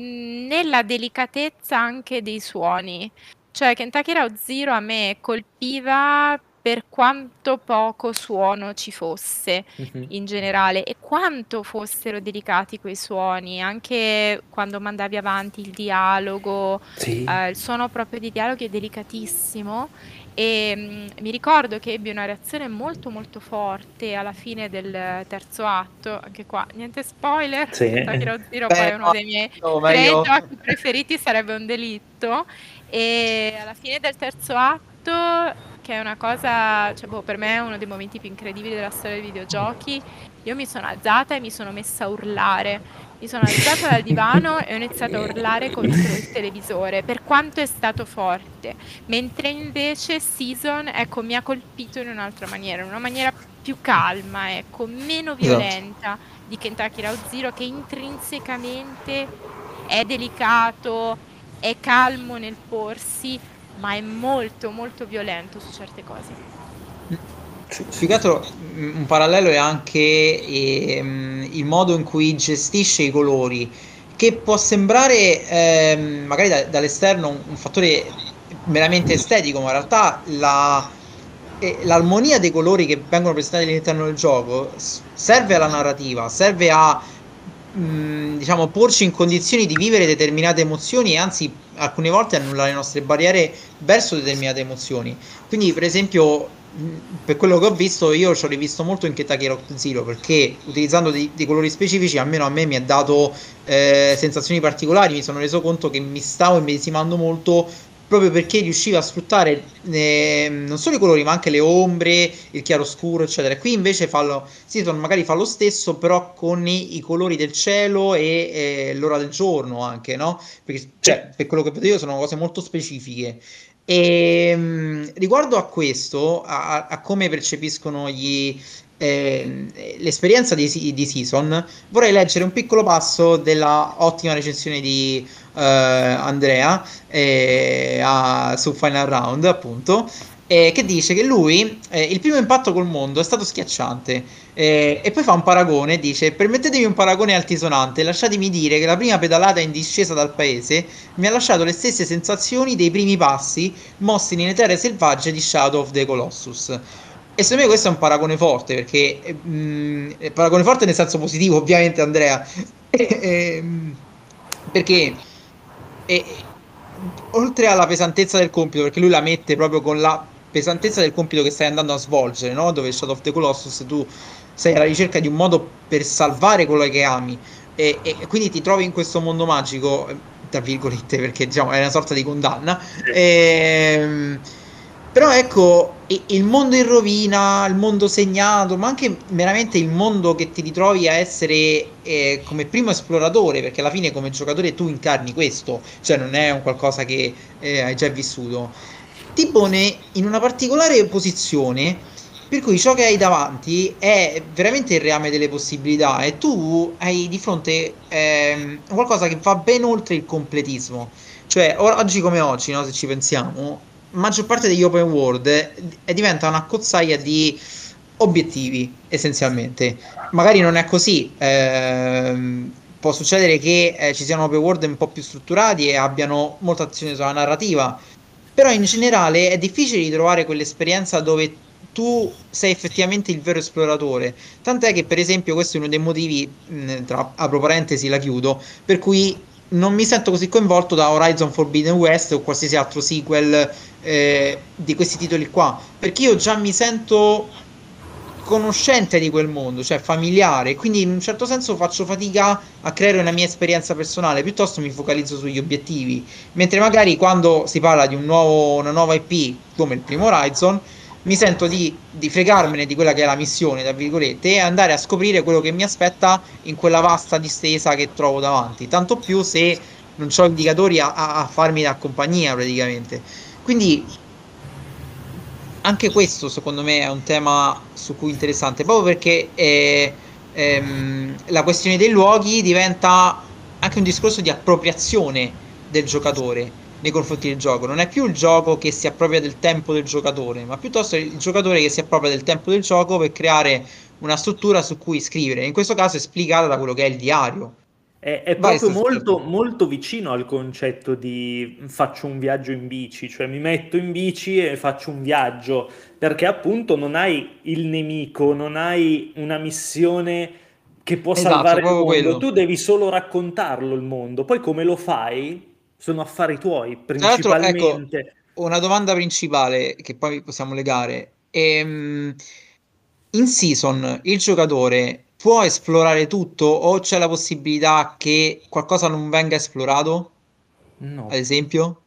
mh, nella delicatezza anche dei suoni, cioè Kentucky Route Zero a me colpiva per quanto poco suono ci fosse Mhm. in generale e quanto fossero delicati quei suoni, anche quando mandavi avanti il dialogo, Sì. eh, il suono proprio di dialoghi è delicatissimo e mh, mi ricordo che ebbi una reazione molto molto forte alla fine del terzo atto, anche qua niente spoiler, Sì. Route Zero Beh, poi uno no, dei miei no, tre meglio- giochi preferiti, sarebbe un delitto e alla fine del terzo atto che è una cosa, cioè, boh, per me è uno dei momenti più incredibili della storia dei videogiochi. Io mi sono alzata e mi sono messa a urlare. Mi sono alzata dal divano e ho iniziato a urlare contro il televisore, per quanto è stato forte. Mentre invece Season, ecco, mi ha colpito in un'altra maniera, in una maniera più calma, ecco, meno Esatto. violenta di Kentucky Route Zero, che intrinsecamente è delicato, è calmo nel porsi, ma è molto molto violento su certe cose. Più mh, un parallelo è anche ehm, il modo in cui gestisce i colori, che può sembrare ehm, magari da- dall'esterno un, un fattore meramente estetico, ma in realtà la- eh, l'armonia dei colori che vengono presentati all'interno del gioco serve alla narrativa, serve a mh, diciamo porci in condizioni di vivere determinate emozioni e anzi alcune volte annullare le nostre barriere verso determinate emozioni. Quindi, per esempio, mh, per quello che ho visto, io ci ho rivisto molto in Kentucky Rock Zero perché utilizzando dei, dei colori specifici, almeno a me mi ha dato eh, sensazioni particolari. Mi sono reso conto che mi stavo immedesimando molto proprio perché riusciva a sfruttare eh, non solo i colori, ma anche le ombre, il chiaroscuro, eccetera. Qui invece fa lo, Season magari fa lo stesso, però con i, i colori del cielo e eh, l'ora del giorno anche, no? Perché, cioè, per quello che vedo io sono cose molto specifiche. E mh, riguardo a questo, a, a come percepiscono gli, ehm, l'esperienza di, di Season, vorrei leggere un piccolo passo della ottima recensione di eh, Andrea eh, a- su Final Round, appunto, eh, che dice che lui, eh, il primo impatto col mondo è stato schiacciante. Eh, e poi fa un paragone, dice: Permettetemi un paragone altisonante. Lasciatemi dire che la prima pedalata in discesa dal paese mi ha lasciato le stesse sensazioni dei primi passi mossi nelle terre selvagge di Shadow of the Colossus. E secondo me questo è un paragone forte, perché eh, mh, è paragone forte nel senso positivo, ovviamente, Andrea. Ehm, perché e, oltre alla pesantezza del compito, perché lui la mette proprio con la pesantezza del compito che stai andando a svolgere, no? Dove Shadow of the Colossus tu sei alla ricerca di un modo per salvare quello che ami e, e quindi ti trovi in questo mondo magico, eh, tra virgolette, perché diciamo è una sorta di condanna. Ehm, però ecco, il mondo in rovina, il mondo segnato, ma anche veramente il mondo che ti ritrovi a essere eh, come primo esploratore, perché alla fine come giocatore tu incarni questo, cioè non è un qualcosa che eh, hai già vissuto, ti pone in una particolare posizione per cui ciò che hai davanti è veramente il reame delle possibilità e tu hai di fronte ehm, qualcosa che va ben oltre il completismo. Cioè, oggi come oggi, no, se ci pensiamo, maggior parte degli open world eh, diventa una cozzaia di obiettivi, essenzialmente. Magari non è così. ehm, può succedere che eh, ci siano open world un po' più strutturati e abbiano molta attenzione sulla narrativa, però in generale è difficile di trovare quell'esperienza dove tu sei effettivamente il vero esploratore. Tant'è che, per esempio, questo è uno dei motivi, mh, tra, apro parentesi, la chiudo, per cui non mi sento così coinvolto da Horizon Forbidden West o qualsiasi altro sequel eh, di questi titoli qua, perché io già mi sento conoscente di quel mondo, cioè familiare, quindi in un certo senso faccio fatica a creare una mia esperienza personale, piuttosto mi focalizzo sugli obiettivi, mentre magari quando si parla di un nuovo, una nuova IP come il primo Horizon, mi sento di, di, fregarmene di quella che è la missione, tra virgolette, e andare a scoprire quello che mi aspetta in quella vasta distesa che trovo davanti. Tanto più se non ho indicatori a, a, farmi da compagnia, praticamente. Quindi anche questo, secondo me, è un tema su cui interessante, proprio perché eh, ehm, la questione dei luoghi diventa anche un discorso di appropriazione del giocatore nei confronti del gioco. Non è più il gioco che si appropria del tempo del giocatore, ma piuttosto il giocatore che si appropria del tempo del gioco per creare una struttura su cui scrivere. In questo caso è esplicata da quello che è il diario. È, è proprio molto, molto, vicino al concetto di faccio un viaggio in bici, cioè mi metto in bici e faccio un viaggio, perché appunto non hai il nemico, non hai una missione che può esatto, salvare il mondo, quello. tu devi solo raccontarlo il mondo, poi come lo fai sono affari tuoi principalmente. Ecco, una domanda principale che poi possiamo legare. Ehm, in season il giocatore può esplorare tutto o c'è la possibilità che qualcosa non venga esplorato? No. Ad esempio?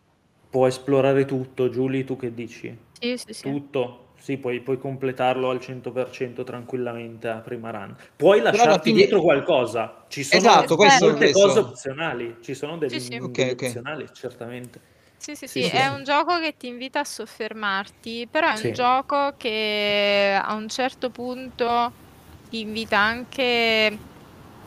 Può esplorare tutto, Giulia, tu che dici? Sì, sì, sì. Tutto. Sì, puoi, puoi completarlo al 100% tranquillamente a prima run. Puoi lasciarti fine... dietro qualcosa. Ci sono esatto, molte cose opzionali. Ci sono degli sì, sì. Okay, opzionali, okay. certamente. Sì, sì, sì, sì, è un gioco che ti invita a soffermarti, però è un gioco che a un certo punto ti invita anche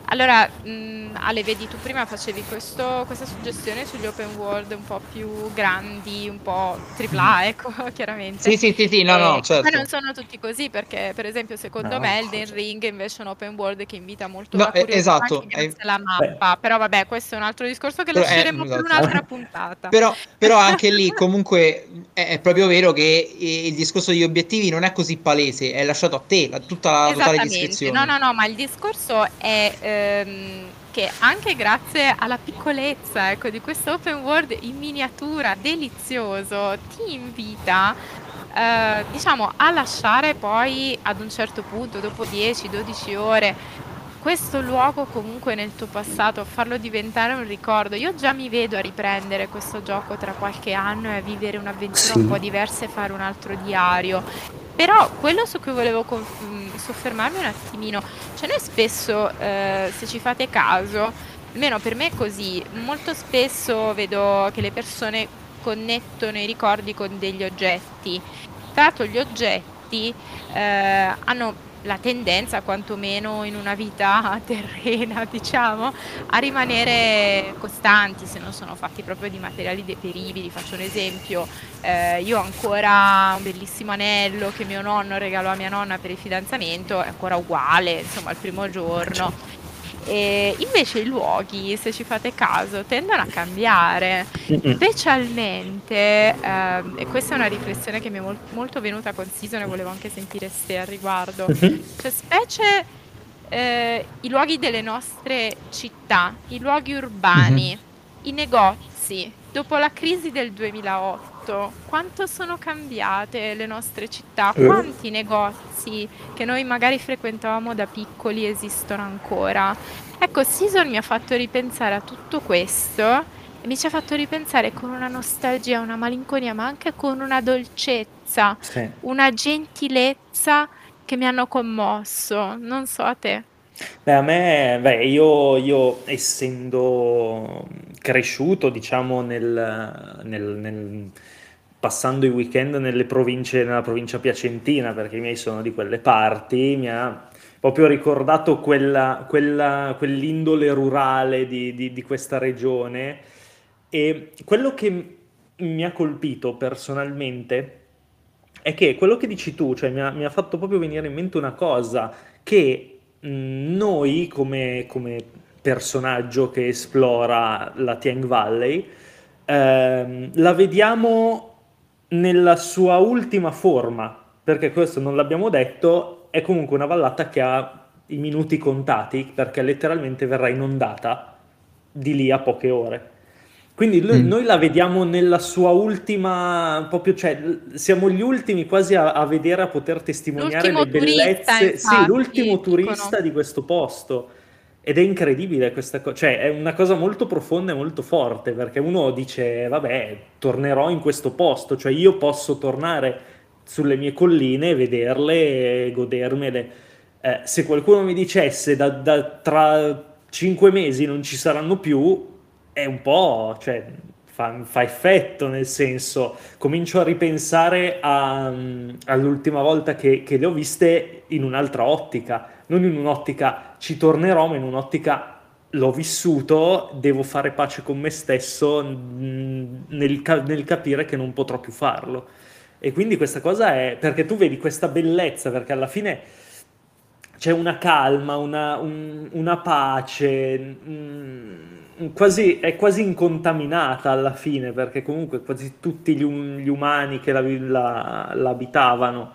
allora, mh, Ale, vedi, tu prima facevi questo, questa suggestione sugli open world un po' più grandi, un po' tripla, ecco, chiaramente. Sì, sì, sì, sì no, no, certo. Ma non sono tutti così, perché per esempio secondo no, me Elden Ring invece è un open world che invita molto no, la curiosità esatto, grazie alla mappa, Beh. però vabbè, questo è un altro discorso che lasceremo eh, per esatto. un'altra puntata. Però, però anche lì comunque è, è, proprio vero che il discorso degli obiettivi non è così palese, è lasciato a te, tutta la totale discrezione. No, no, no, ma il discorso è ehm, che anche grazie alla piccolezza ecco, di questo open world in miniatura delizioso ti invita eh, diciamo a lasciare poi ad un certo punto dopo 10-12 ore questo luogo comunque nel tuo passato, farlo diventare un ricordo. Io già mi vedo a riprendere questo gioco tra qualche anno e a vivere un'avventura sì. un po' diversa e fare un altro diario. Però quello su cui volevo conf- mm, soffermarmi un attimino, cioè noi spesso, eh, se ci fate caso, almeno per me è così, molto spesso vedo che le persone connettono i ricordi con degli oggetti. Tra l'altro gli oggetti eh, hanno la tendenza, quantomeno in una vita terrena, diciamo, a rimanere costanti se non sono fatti proprio di materiali deperibili. Faccio un esempio, eh, io ho ancora un bellissimo anello che mio nonno regalò a mia nonna per il fidanzamento, è ancora uguale, insomma, al primo giorno. E invece i luoghi, se ci fate caso, tendono a cambiare, specialmente, eh, e questa è una riflessione che mi è mol- molto venuta con Season e volevo anche sentire Ste al riguardo, cioè specie eh, i luoghi delle nostre città, i luoghi urbani, i negozi, dopo la crisi del 2008 quanto sono cambiate le nostre città, eh. quanti negozi che noi magari frequentavamo da piccoli esistono ancora. Ecco, Season mi ha fatto ripensare a tutto questo e mi ci ha fatto ripensare con una nostalgia, una malinconia, ma anche con una dolcezza, sì. una gentilezza che mi hanno commosso. Non so a te. Beh, a me, beh, io, io essendo cresciuto, diciamo, nel, nel, nel passando i weekend nelle province, nella provincia piacentina, perché i miei sono di quelle parti, mi ha proprio ricordato quella, quella, quell'indole rurale di, di, di, questa regione. E quello che mi ha colpito personalmente è che quello che dici tu, cioè mi ha, mi ha fatto proprio venire in mente una cosa, che noi come, come, personaggio che esplora la Tiang Valley, ehm, la vediamo nella sua ultima forma, perché questo non l'abbiamo detto, è comunque una vallata che ha i minuti contati, perché letteralmente verrà inondata di lì a poche ore. Quindi lui, mm. noi la vediamo nella sua ultima, proprio, cioè, siamo gli ultimi quasi a, a vedere, a poter testimoniare l'ultimo le bellezze. Turista, infatti, sì, l'ultimo turista dicono. di questo posto. Ed è incredibile questa cosa, cioè è una cosa molto profonda e molto forte, perché uno dice, vabbè, tornerò in questo posto, cioè io posso tornare sulle mie colline, vederle e godermele. Eh, se qualcuno mi dicesse da, da, tra cinque mesi non ci saranno più, è un po', cioè, fa, fa, effetto, nel senso, comincio a ripensare a, all'ultima volta che, che le ho viste in un'altra ottica, non in un'ottica ci tornerò, ma in un'ottica l'ho vissuto, devo fare pace con me stesso nel, nel, capire che non potrò più farlo. E quindi questa cosa è perché tu vedi questa bellezza, perché alla fine c'è una calma, una, un, una pace, mh, quasi, è quasi incontaminata alla fine, perché comunque quasi tutti gli, um, gli umani che la, la, la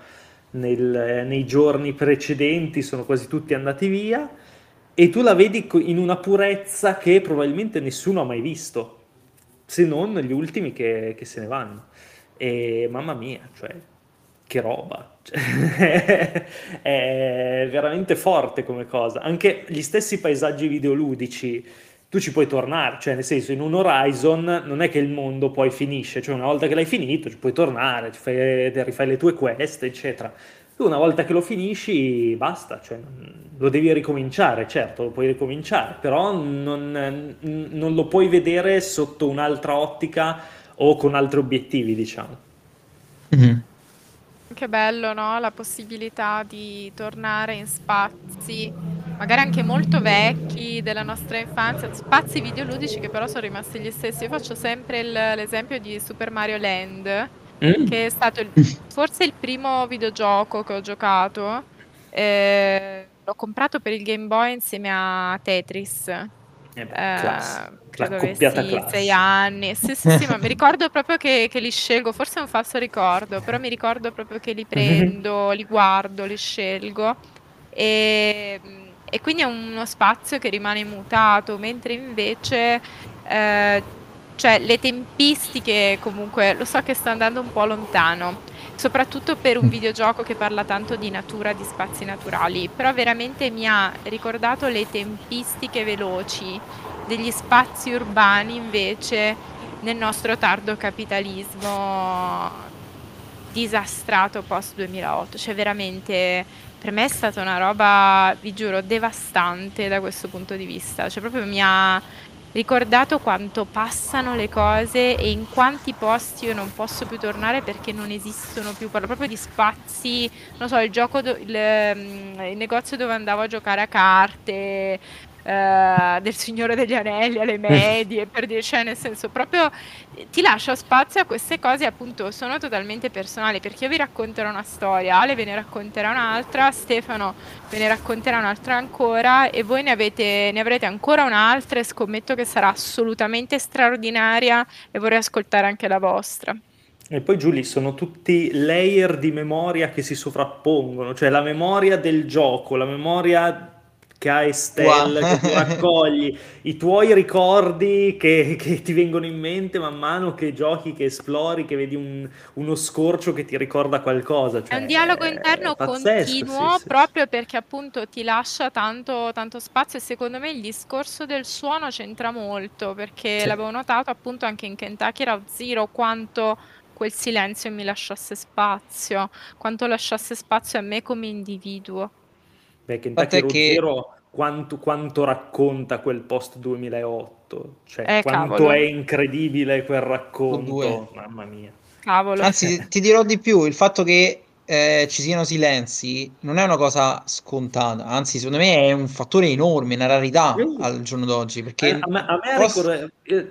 nel, nei giorni precedenti sono quasi tutti andati via e tu la vedi in una purezza che probabilmente nessuno ha mai visto, se non gli ultimi che, che se ne vanno. E mamma mia, cioè, che roba, cioè, è veramente forte come cosa. Anche gli stessi paesaggi videoludici, tu ci puoi tornare, cioè nel senso in un Horizon non è che il mondo poi finisce, cioè una volta che l'hai finito ci puoi tornare, ci fai, rifai le tue quest, eccetera. Tu una volta che lo finisci basta, cioè, lo devi ricominciare, certo, lo puoi ricominciare, però non, non lo puoi vedere sotto un'altra ottica o con altri obiettivi, diciamo. Mm-hmm. Che bello, no? La possibilità di tornare in spazi, magari anche molto vecchi della nostra infanzia, spazi videoludici che però sono rimasti gli stessi. Io faccio sempre il, l'esempio di Super Mario Land, mm. che è stato il, forse il primo videogioco che ho giocato. Eh, l'ho comprato per il Game Boy insieme a Tetris. Eh beh, eh, credo avessi sei anni. Sì, sì, sì, ma mi ricordo proprio che, che, li scelgo, forse è un falso ricordo, però mi ricordo proprio che li prendo, li guardo, li scelgo. E, e, quindi è uno spazio che rimane immutato, mentre invece eh, cioè, le tempistiche comunque lo so che sta andando un po' lontano soprattutto per un mm. videogioco che parla tanto di natura, di spazi naturali, però veramente mi ha ricordato le tempistiche veloci degli spazi urbani invece nel nostro tardo capitalismo disastrato post 2008, cioè veramente per me è stata una roba, vi giuro, devastante da questo punto di vista, cioè proprio mi ha ricordato quanto passano le cose e in quanti posti io non posso più tornare perché non esistono più. Parlo proprio di spazi, non so, il do, il, mm, il negozio dove andavo a giocare a carte, Uh, del Signore degli Anelli alle medie, per dire, cioè nel senso proprio ti lascio spazio a queste cose appunto sono totalmente personali perché io vi racconterò una storia, Ale ve ne racconterà un'altra, Stefano ve ne racconterà un'altra ancora e voi ne, avete, ne avrete ancora un'altra e scommetto che sarà assolutamente straordinaria e vorrei ascoltare anche la vostra. E poi Giulia, sono tutti layer di memoria che si sovrappongono, cioè la memoria del gioco, la memoria che hai Stella, wow. che tu raccogli, i tuoi ricordi che, che, ti vengono in mente man mano che giochi, che esplori, che vedi un, uno scorcio che ti ricorda qualcosa. Cioè, è un dialogo interno pazzesco, continuo sì, proprio sì. perché appunto ti lascia tanto, tanto, spazio e secondo me il discorso del suono c'entra molto perché sì. l'avevo notato appunto anche in Kentucky Route Zero quanto quel silenzio mi lasciasse spazio, quanto lasciasse spazio a me come individuo. Beh, Kentucky Road che... Zero quanto, quanto, racconta quel post 2008, cioè eh, quanto cavolo. è incredibile quel racconto, mamma mia. Cavolo. Anzi, ti dirò di più, il fatto che eh, ci siano silenzi non è una cosa scontata, anzi secondo me è un fattore enorme, una rarità al giorno d'oggi, perché... Eh, a me, a me post... ricorre, eh,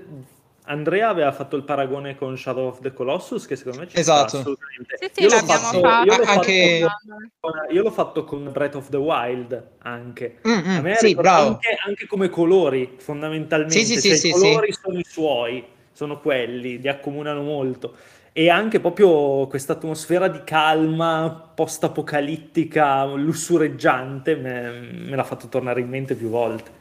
Andrea aveva fatto il paragone con Shadow of the Colossus, che secondo me ci esatto. assolutamente. Sì, sì, io, l'ho fatto, fatto. Io, l'ho anche... fatto, io l'ho fatto con Breath of the Wild anche. Mm-hmm, A me sì, anche, anche, come colori, fondamentalmente. Sì, cioè, I colori sono i suoi, sono quelli, li accomunano molto. E anche proprio questa atmosfera di calma post-apocalittica, lussureggiante, me, me l'ha fatto tornare in mente più volte.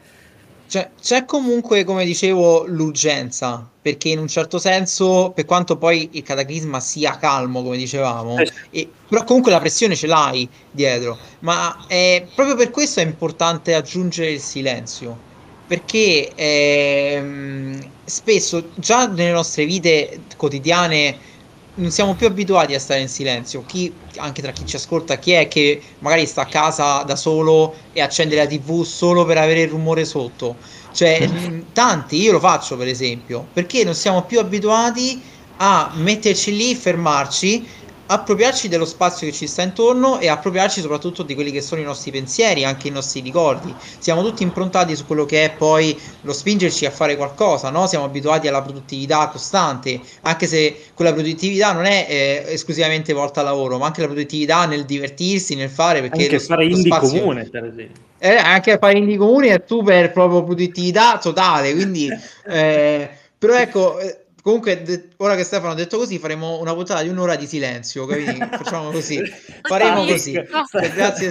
C'è, c'è, comunque, come dicevo, l'urgenza, perché in un certo senso, per quanto poi il cataclisma sia calmo, come dicevamo, eh. e, però comunque la pressione ce l'hai dietro, ma è, proprio per questo è importante aggiungere il silenzio, perché eh, spesso già nelle nostre vite quotidiane non siamo più abituati a stare in silenzio. Chi, anche tra chi ci ascolta, chi è che magari sta a casa da solo e accende la TV solo per avere il rumore sotto? Cioè, mm, tanti, io lo faccio per esempio, perché non siamo più abituati a metterci lì, fermarci appropriarci dello spazio che ci sta intorno e appropriarci soprattutto di quelli che sono i nostri pensieri, anche i nostri ricordi. Siamo tutti improntati su quello che è poi lo spingerci a fare qualcosa, no? Siamo abituati alla produttività costante, anche se quella produttività non è eh, esclusivamente volta al lavoro, ma anche la produttività nel divertirsi, nel fare, perché anche lo, fare lo indie spazio... comune, per esempio. Eh, anche fare indie comuni è super proprio produttività totale, quindi eh, però ecco eh, Comunque, ora che Stefano ha detto così, faremo una puntata di un'ora di silenzio. Capito? Facciamo così. Faremo così. Grazie.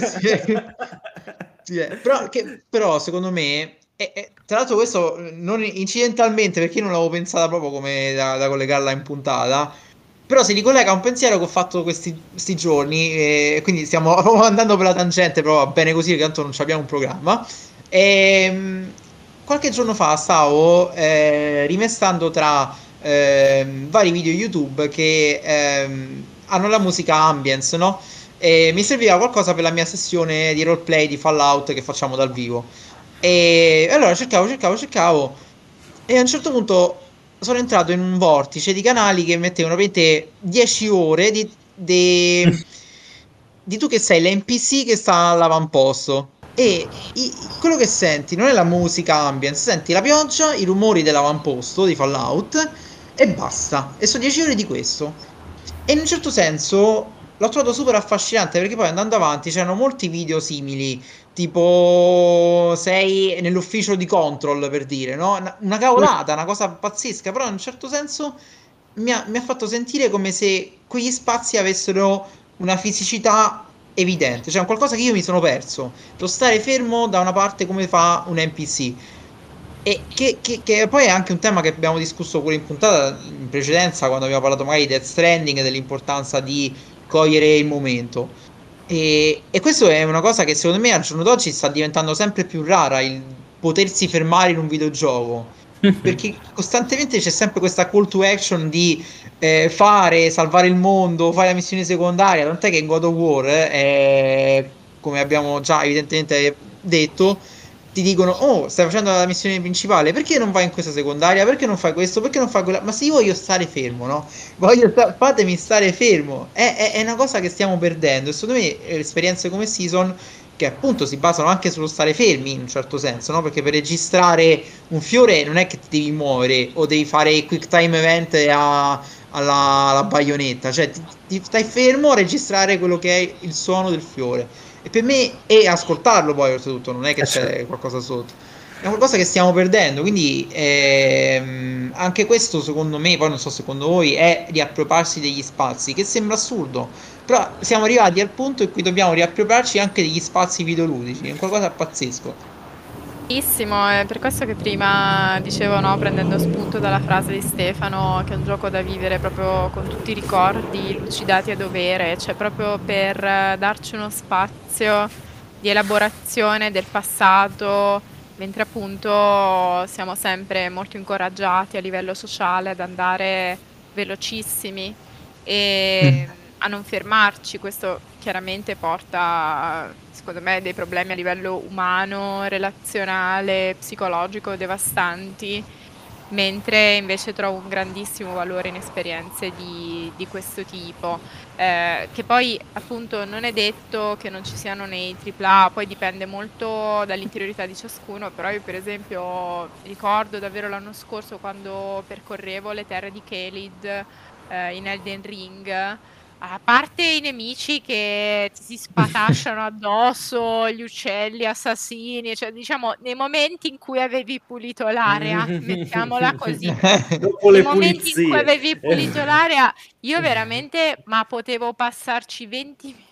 sì, eh. però, che, però, secondo me, e, e, tra l'altro, questo non incidentalmente, perché non l'avevo pensata proprio come da, da, collegarla in puntata. Però si ricollega a un pensiero che ho fatto questi, questi giorni. E quindi stiamo andando per la tangente, però va bene così, perché tanto non abbiamo un programma. E, ehm, qualche giorno fa stavo eh, rimestando tra ehm, vari video YouTube che ehm, hanno la musica ambience, no? E mi serviva qualcosa per la mia sessione di roleplay di Fallout che facciamo dal vivo. E allora cercavo, cercavo, cercavo. E a un certo punto sono entrato in un vortice di canali che mettevano 10 ore di, di, di tu che sei l'NPC che sta all'avamposto. E i, quello che senti non è la musica ambience, senti la pioggia, i rumori dell'avamposto di Fallout e basta. E sono 10 ore di questo. E in un certo senso l'ho trovato super affascinante perché poi andando avanti c'erano molti video simili. Tipo, sei nell'ufficio di control per dire, no? Una cavolata, una cosa pazzesca, però in un certo senso mi ha, mi ha fatto sentire come se quegli spazi avessero una fisicità evidente, cioè qualcosa che io mi sono perso. Lo stare fermo da una parte come fa un NPC e che, che, che, poi è anche un tema che abbiamo discusso pure in puntata in precedenza, quando abbiamo parlato magari di Death Stranding e dell'importanza di cogliere il momento. E, e questo è una cosa che secondo me al giorno d'oggi sta diventando sempre più rara, il potersi fermare in un videogioco. Perché costantemente c'è sempre questa call to action di eh, fare, salvare il mondo, fare la missione secondaria. Tant'è che in God of War, eh, come abbiamo già evidentemente detto, ti dicono oh stai facendo la missione principale perché non vai in questa secondaria? Perché non fai questo? Perché non fai quella? Ma se io voglio stare fermo no? Voglio sta- fatemi stare fermo. È, è, è, una cosa che stiamo perdendo e secondo me eh, esperienze come Season che appunto si basano anche sullo stare fermi in un certo senso no? Perché per registrare un fiore non è che ti devi muovere o devi fare quick time event a, alla, alla baionetta. Cioè ti, ti stai fermo a registrare quello che è il suono del fiore e per me, e ascoltarlo poi oltretutto, non è che eh, c'è certo. qualcosa sotto. È qualcosa che stiamo perdendo, quindi ehm, anche questo secondo me, poi non so secondo voi, è riappropriarsi degli spazi, che sembra assurdo, però siamo arrivati al punto in cui dobbiamo riappropriarci anche degli spazi videoludici, è qualcosa pazzesco. Bellissimo, è per questo che prima dicevo, no, prendendo spunto dalla frase di Stefano, che è un gioco da vivere proprio con tutti i ricordi lucidati a dovere, cioè proprio per darci uno spazio di elaborazione del passato, mentre appunto siamo sempre molto incoraggiati a livello sociale ad andare velocissimi e mm. A non fermarci. Questo chiaramente porta secondo me, dei problemi a livello umano, relazionale, psicologico devastanti, mentre invece trovo un grandissimo valore in esperienze di, di questo tipo, eh, che poi appunto non è detto che non ci siano nei AAA, poi dipende molto dall'interiorità di ciascuno, però io per esempio ricordo davvero l'anno scorso quando percorrevo le terre di Kelid eh, in Elden Ring, a parte i nemici che ti si spatasciano addosso, gli uccelli assassini, cioè diciamo nei momenti in cui avevi pulito l'area, mettiamola così, nei momenti pulizie. in cui avevi pulito l'area, io veramente, ma potevo passarci 20 minuti,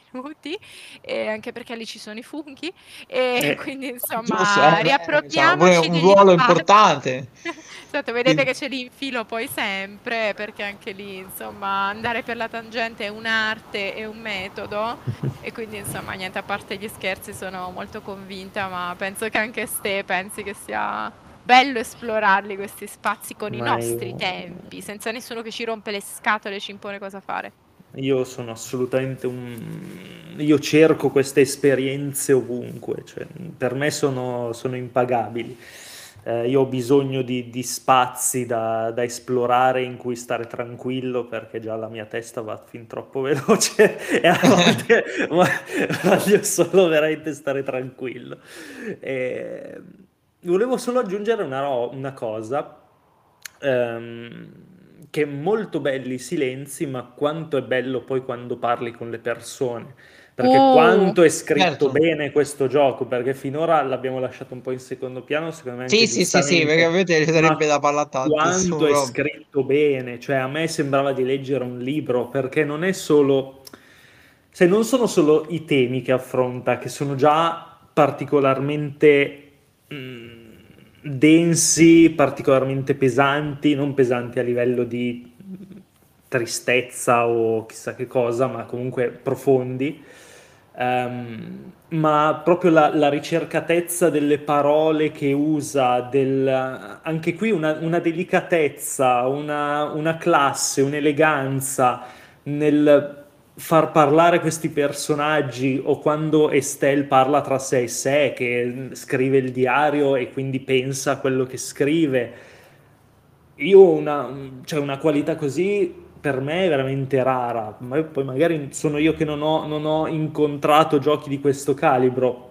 eh, anche perché lì ci sono i funghi, e eh, quindi insomma giusto, eh, riappropriamoci diciamo, un ruolo importante. Esatto, vedete che ce li infilo poi sempre, perché anche lì, insomma, andare per la tangente è un'arte e un metodo, e quindi, insomma, niente, a parte gli scherzi sono molto convinta, ma penso che anche Ste pensi che sia bello esplorarli questi spazi con i Ma nostri io- tempi, senza nessuno che ci rompe le scatole e ci impone cosa fare. Io sono assolutamente un... Io cerco queste esperienze ovunque, cioè, per me sono, sono impagabili. Eh, io ho bisogno di, di spazi da, da esplorare in cui stare tranquillo perché già la mia testa va fin troppo veloce e a volte voglio solo veramente stare tranquillo. E volevo solo aggiungere una, ro- una cosa. ehm, che molto belli i silenzi, ma quanto è bello poi quando parli con le persone. Perché Oh, quanto è scritto certo. bene questo gioco, perché finora l'abbiamo lasciato un po' in secondo piano, secondo me Sì, sì, sì, sì, perché ovviamente ci sarebbe da parlare tanto quanto è scritto bene, cioè a me sembrava di leggere un libro, perché non è solo, se non sono solo i temi che affronta, che sono già particolarmente mh, densi, particolarmente pesanti, non pesanti a livello di tristezza o chissà che cosa, ma comunque profondi. Ehm, ma proprio la, la ricercatezza delle parole che usa, del- anche qui una, una delicatezza, una, una classe, un'eleganza nel far parlare questi personaggi o quando Estelle parla tra sé e sé, che scrive il diario e quindi pensa a quello che scrive. Io ho una, cioè una qualità così per me è veramente rara, ma poi magari sono io che non ho, non ho incontrato giochi di questo calibro,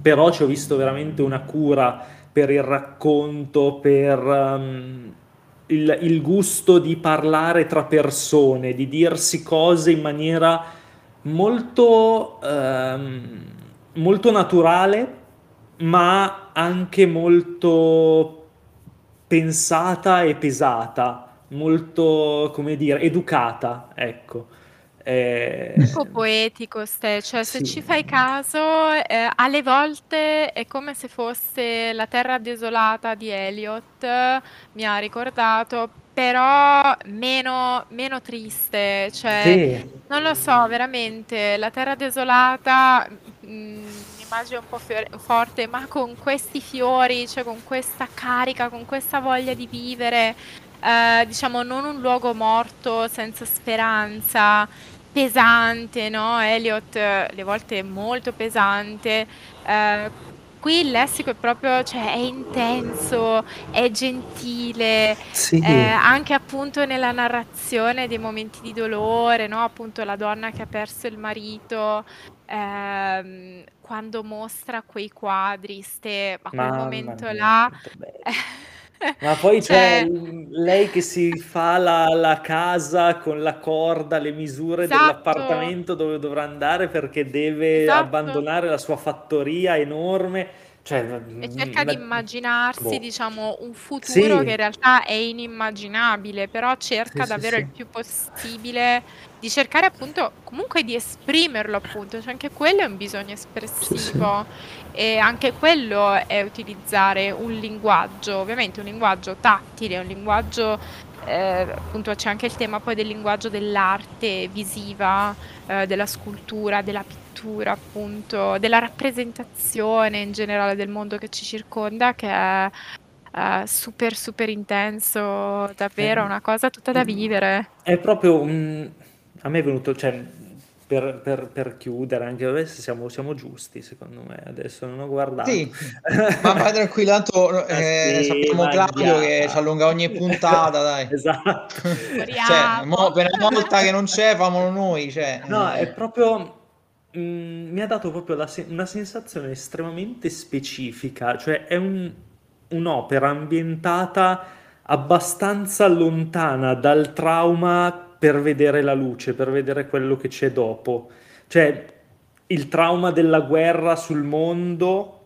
però ci ho visto veramente una cura per il racconto, per um, il, il gusto di parlare tra persone, di dirsi cose in maniera molto, ehm, molto naturale, ma anche molto pensata e pesata, molto, come dire, educata, ecco. Eh, Un po' poetico, ste, cioè se sì. ci fai caso, eh, alle volte è come se fosse la terra desolata di Eliot, mi ha ricordato, però meno, meno triste, cioè Sì, non lo so, veramente, la terra desolata, mm, immagine un po' fiore- forte, ma con questi fiori, cioè con questa carica, con questa voglia di vivere, eh, diciamo, non un luogo morto, senza speranza, pesante, no? Eliot, eh, le volte è molto pesante. eh, qui il lessico è proprio, cioè, è intenso, è gentile, sì, eh, anche appunto nella narrazione dei momenti di dolore, no? Appunto la donna che ha perso il marito, ehm, quando mostra quei quadri, ste, ma quel mamma momento mia, là. Ma poi c'è cioè, lei che si fa la, la casa con la corda, le misure esatto, dell'appartamento dove dovrà andare perché deve esatto. abbandonare la sua fattoria enorme. Cioè, E cerca di immaginarsi, boh. diciamo, un futuro che in Sì, realtà è inimmaginabile, però cerca sì, sì, davvero il sì. più possibile di cercare appunto comunque di esprimerlo appunto, cioè anche quello è un bisogno Sì, sì. espressivo e anche quello è utilizzare un linguaggio, ovviamente un linguaggio tattile, un linguaggio eh, appunto c'è anche il tema poi del linguaggio dell'arte visiva, eh, della scultura, della pittura, appunto, della rappresentazione in generale del mondo che ci circonda, che è eh, super, super intenso, davvero, Eh, una cosa tutta da vivere. È proprio un... A me è venuto, cioè, per, per- per chiudere, anche adesso siamo, siamo giusti, secondo me, adesso non ho guardato. Sì, ma vai tranquillo, tanto Ah, eh, sì, sappiamo Claudio che ci allunga ogni puntata, dai. Esatto. Cioè, mo, per una volta che non c'è, famolo noi, cioè, No, è eh. proprio... mm, mi ha dato proprio se- una sensazione estremamente specifica, cioè è un- un'opera ambientata abbastanza lontana dal trauma per vedere la luce, per vedere quello che c'è dopo. Cioè, il trauma della guerra sul mondo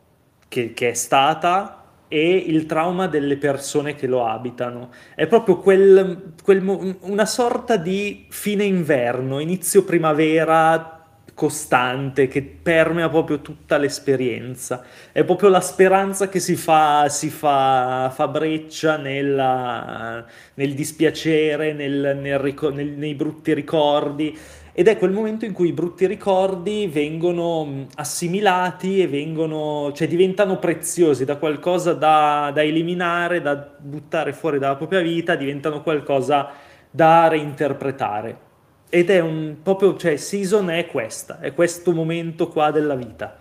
che, che è stata e il trauma delle persone che lo abitano. È proprio quel, quel una sorta di fine inverno, inizio primavera costante che permea proprio tutta l'esperienza. È proprio la speranza che si fa, si fa, fa breccia nella- nel dispiacere, nel- nel nel- nei brutti ricordi. ed è quel momento in cui i brutti ricordi vengono assimilati e vengono, cioè diventano preziosi da qualcosa da, da eliminare, da buttare fuori dalla propria vita, diventano qualcosa da reinterpretare. Ed è un proprio, cioè, season è questa, è questo momento qua della vita.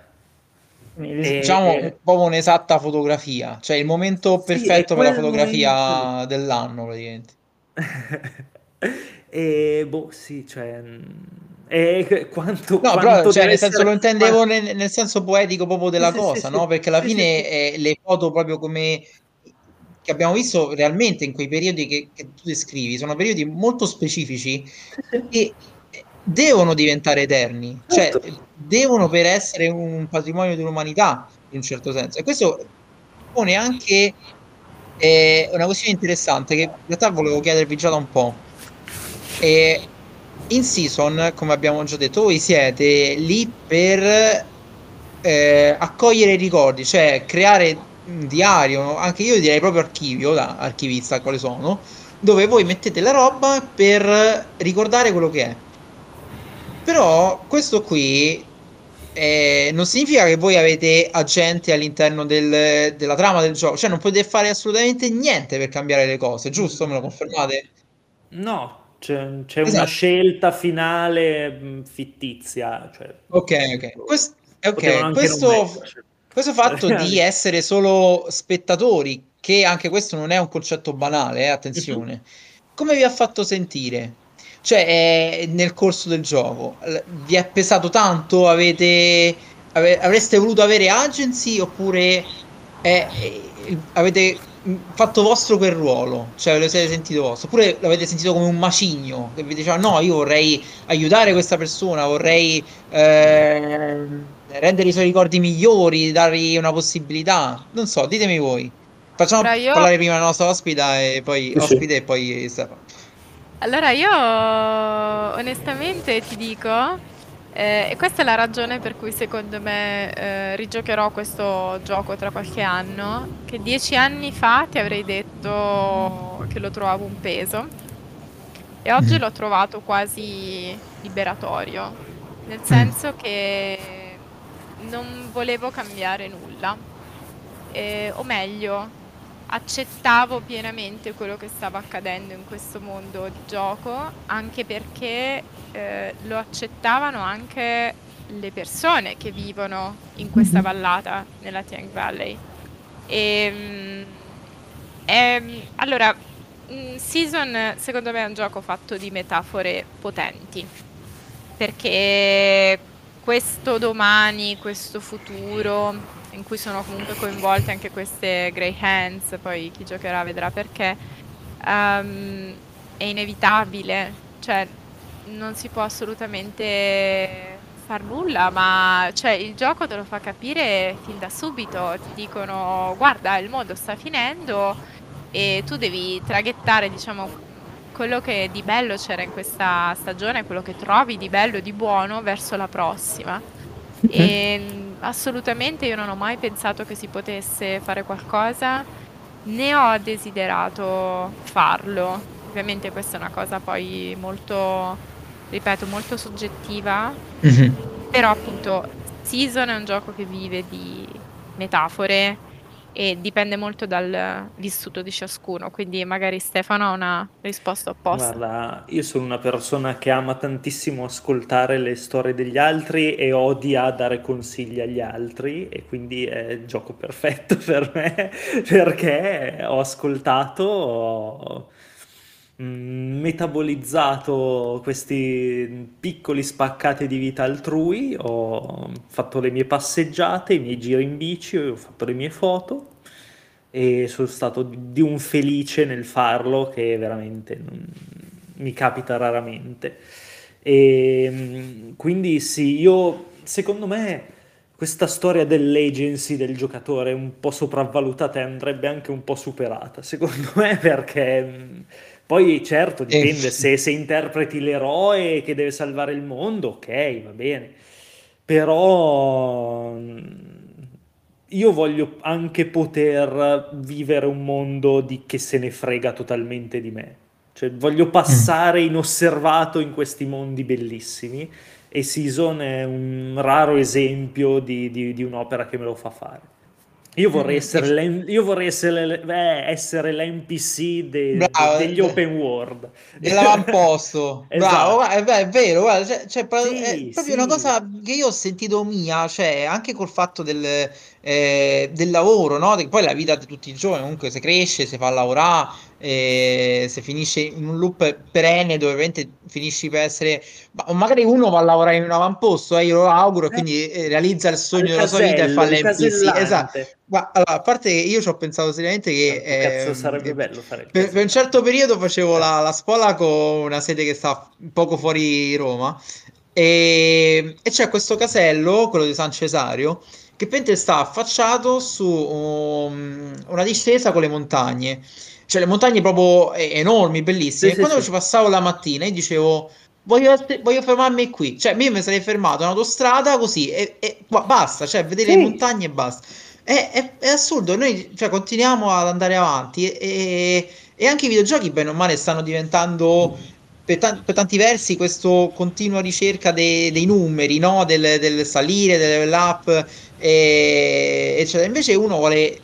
E, diciamo e... proprio un'esatta fotografia, cioè il momento sì, perfetto per la fotografia momento... dell'anno praticamente. e boh, sì, cioè e quanto, no, quanto però, cioè, nel senso, lo intendevo nel, nel, senso poetico proprio della sì, cosa, sì, no? Perché alla fine eh, le foto proprio come che abbiamo visto realmente in quei periodi che, che tu descrivi sono periodi molto specifici e devono diventare eterni, cioè certo. devono per essere un patrimonio dell'umanità in un certo senso. E questo pone anche eh, una questione interessante che in realtà volevo chiedervi già da un po'. E in season, come abbiamo già detto, voi siete lì per eh, accogliere i ricordi, cioè creare diario, anche io direi proprio archivio, da archivista quale sono, dove voi mettete la roba per ricordare quello che è. Però questo qui eh, non significa che voi avete agenti all'interno del, della trama del gioco, cioè non potete fare assolutamente niente per cambiare le cose, giusto? Me lo confermate? No, c'è, c'è esatto. una scelta finale mm, fittizia. Cioè, ok, ok. Quest- okay. Questo, questo fatto di essere solo spettatori, che anche questo non è un concetto banale, eh, attenzione, come vi ha fatto sentire? Cioè, eh, nel corso del gioco, vi è pesato tanto? Avete, ave, avreste voluto avere agency oppure eh, avete fatto vostro quel ruolo? Cioè, lo siete sentito vostro? Oppure l'avete sentito come un macigno che vi diceva no, io vorrei aiutare questa persona, vorrei eh, rendere i suoi ricordi migliori, dargli una possibilità? Non so, ditemi voi. Facciamo io... parlare prima la nostra ospita e poi sì. ospite e poi Stefano. Allora io onestamente ti dico, eh, e questa è la ragione per cui secondo me eh, rigiocherò questo gioco tra qualche anno, che dieci anni fa ti avrei detto che lo trovavo un peso e oggi mm. l'ho trovato quasi liberatorio, nel mm. senso che non volevo cambiare nulla, eh, o meglio accettavo pienamente quello che stava accadendo in questo mondo di gioco, anche perché eh, lo accettavano anche le persone che vivono in questa mhm. vallata nella Tiang Valley. E, um, e, allora, Season secondo me è un gioco fatto di metafore potenti, perché questo domani, questo futuro, in cui sono comunque coinvolte anche queste Grey Hands, poi chi giocherà vedrà perché, um, è inevitabile, cioè non si può assolutamente far nulla, ma cioè, il gioco te lo fa capire fin da subito, ti dicono guarda il mondo sta finendo e tu devi traghettare diciamo quello che di bello c'era in questa stagione, quello che trovi di bello e di buono verso la prossima. E assolutamente io non ho mai pensato che si potesse fare qualcosa, né ho desiderato farlo. Ovviamente questa è una cosa poi molto, ripeto, molto soggettiva, mm-hmm. però appunto Season è un gioco che vive di metafore e dipende molto dal vissuto di ciascuno, quindi magari Stefano ha una risposta opposta. Guarda, io sono una persona che ama tantissimo ascoltare le storie degli altri e odia dare consigli agli altri e quindi è il gioco perfetto per me perché ho ascoltato, mm, metabolizzato questi piccoli spaccati di vita altrui, ho fatto le mie passeggiate, i miei giri in bici, ho fatto le mie foto e sono stato di un felice nel farlo che veramente non, mi capita raramente. E mm, quindi sì, io secondo me questa storia dell'agency del giocatore è un po' sopravvalutata e andrebbe anche un po' superata, secondo me, perché mm, poi certo dipende eh. se, se interpreti l'eroe che deve salvare il mondo, ok, va bene, però mm, io voglio anche poter vivere un mondo di che se ne frega totalmente di me. Cioè, voglio passare inosservato in questi mondi bellissimi e Season è un raro esempio di, di, di un'opera che me lo fa fare. Io vorrei mm, essere, l'M- io vorrei essere, eh, essere l'NPC de- Bravo, degli beh, open world dell'avamposto. esatto. Bravo, guarda, è, vero, guarda, cioè, cioè, sì, è proprio sì. una cosa che io ho sentito mia, cioè anche col fatto del, eh, del lavoro, no? poi la vita di tutti i giorni, comunque se cresce, si fa lavorare, eh, se finisce in un loop perenne dove veramente finisci per essere ma magari uno va a lavorare in un avamposto eh, io lo auguro e quindi eh, realizza il sogno della sua vita e fa l'NPC esatto ma allora, a parte che io ci ho pensato seriamente che eh, sarebbe bello fare per, per, un certo periodo facevo la, la spola con una sede che sta poco fuori Roma e, e c'è questo casello quello di San Cesario che penso sta affacciato su um, una discesa con le montagne cioè le montagne proprio enormi, bellissime. Sì, e quando sì, ci passavo la mattina, io dicevo. Voglio, voglio, fermarmi qui, cioè io mi sarei fermato in autostrada così e, e basta, cioè vedere sì. le montagne e basta. È, è, è, assurdo, noi cioè, continuiamo ad andare avanti e, e, anche i videogiochi, bene o male, stanno diventando per, t- per tanti versi questo continua ricerca de- dei numeri, no? del, del, salire, del level up, e, eccetera. Invece uno vuole,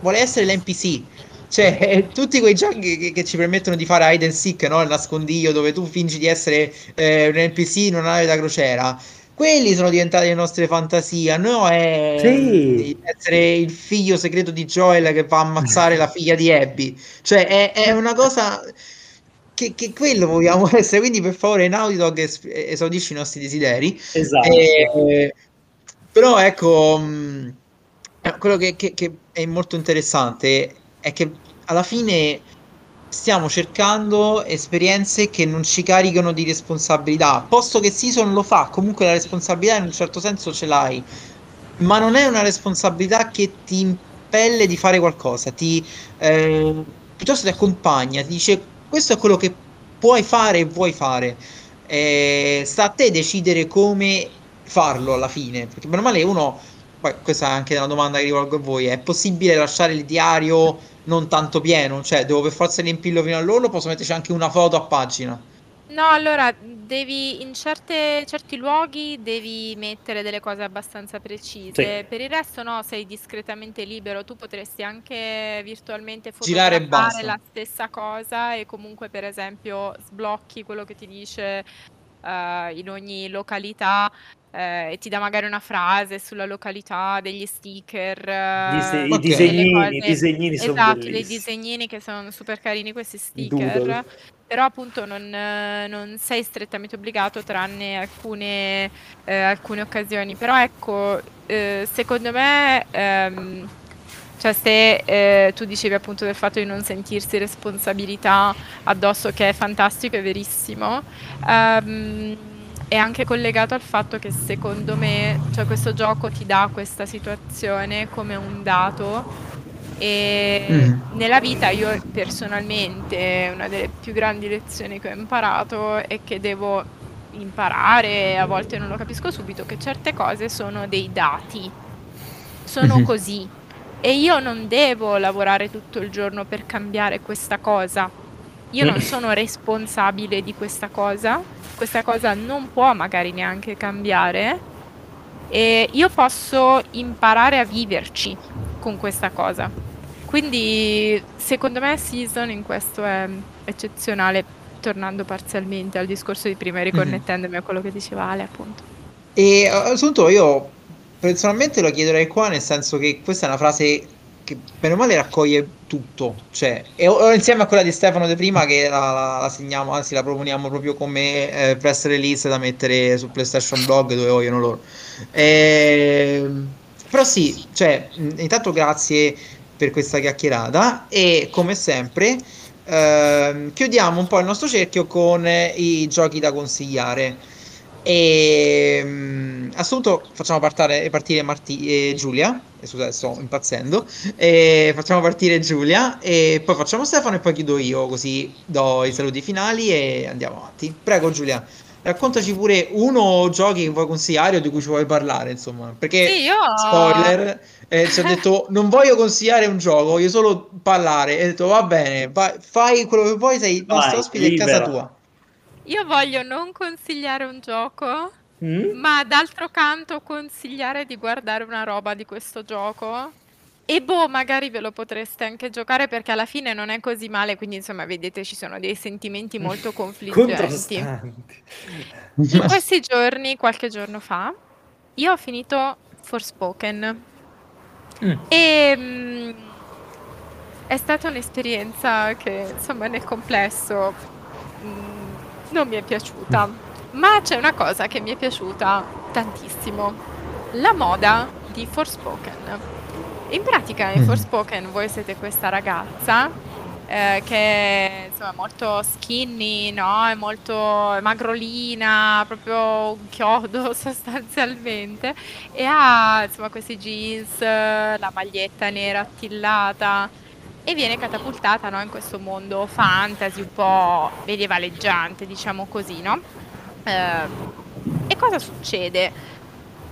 vuole essere l'NPC cioè, tutti quei giochi che, che, ci permettono di fare hide and seek, no? Il nascondiglio dove tu fingi di essere eh, un NPC in una nave da crociera. Quelli sono diventati le nostre fantasie. No, è sì. essere il figlio segreto di Joel che va a ammazzare la figlia di Abby. Cioè, è, è una cosa che, che, quello vogliamo essere. Quindi, per favore, Naughty Dog es- esaudisci i nostri desideri. Esatto. Eh, però, ecco, mh, mm, quello che, che, che è molto interessante è che alla fine stiamo cercando esperienze che non ci caricano di responsabilità. Posto che Season lo fa, comunque la responsabilità in un certo senso ce l'hai, ma non è una responsabilità che ti impelle di fare qualcosa, ti, eh, piuttosto ti accompagna, ti dice questo è quello che puoi fare e vuoi fare. Eh, sta a te decidere come farlo alla fine, perché meno male uno poi questa è anche una domanda che rivolgo a voi, è possibile lasciare il diario non tanto pieno? Cioè, devo per forza riempirlo fino all'orlo, posso metterci anche una foto a pagina? No, allora devi in certe, certi luoghi devi mettere delle cose abbastanza precise. Sì. Per il resto no, sei discretamente libero. Tu potresti anche virtualmente fotografare la stessa cosa e comunque per esempio sblocchi quello che ti dice uh, in ogni località eh, e ti dà magari una frase sulla località, degli sticker, Dise- i disegnini, i disegnini esatto, dei disegnini che sono super carini questi sticker. Però appunto non, non, sei strettamente obbligato tranne alcune, eh, alcune occasioni. Però ecco, eh, secondo me ehm, cioè se eh, tu dicevi appunto del fatto di non sentirsi responsabilità addosso, che è fantastico, è verissimo, um, è anche collegato al fatto che secondo me cioè questo gioco ti dà questa situazione come un dato e mm. nella vita io personalmente una delle più grandi lezioni che ho imparato è che devo imparare, a volte non lo capisco subito, che certe cose sono dei dati, sono mm-hmm. così e io non devo lavorare tutto il giorno per cambiare questa cosa. Io non mm. sono responsabile di questa cosa questa cosa non può magari neanche cambiare e io posso imparare a viverci con questa cosa. Quindi secondo me Season in questo è eccezionale, tornando parzialmente al discorso di prima e riconnettendomi mm-hmm. a quello che diceva Ale appunto. E assunto io personalmente lo chiederei qua nel senso che questa è una frase che bene o male raccoglie tutto, cioè, e, insieme a quella di Stefano De prima che la, la, la, segniamo, anzi la proponiamo proprio come eh, press release da mettere su PlayStation Blog dove vogliono loro. Eh, però sì, cioè, intanto grazie per questa chiacchierata e come sempre eh, chiudiamo un po' il nostro cerchio con i giochi da consigliare. E um, assunto facciamo partare, partire Marti, eh, Giulia. Eh, scusate, sto impazzendo. Facciamo partire Giulia e poi facciamo Stefano e poi chiudo io, così do i saluti finali e andiamo avanti. Prego, Giulia. Raccontaci pure uno o giochi che vuoi consigliare o di cui ci vuoi parlare, insomma, perché Sì, io... spoiler, eh, ci ha detto non voglio consigliare un gioco, voglio solo parlare. E ha detto va bene, vai, fai quello che vuoi, sei il nostro ospite a casa tua. Io voglio non consigliare un gioco, Mm? ma d'altro canto consigliare di guardare una roba di questo gioco. E boh, magari ve lo potreste anche giocare perché alla fine non è così male, quindi insomma, vedete, ci sono dei sentimenti molto confliggenti. In questi giorni, qualche giorno fa, io ho finito Forspoken Mm. e mm, è stata un'esperienza che insomma nel complesso mm, non mi è piaciuta, ma c'è una cosa che mi è piaciuta tantissimo, la moda di Forspoken. In pratica in Mm. Forspoken voi siete questa ragazza eh, che è insomma molto skinny, no? È molto è magrolina, proprio un chiodo sostanzialmente e ha insomma questi jeans, la maglietta nera attillata e viene catapultata no, in questo mondo fantasy un po' medievaleggiante, diciamo così, no? Eh, e cosa succede?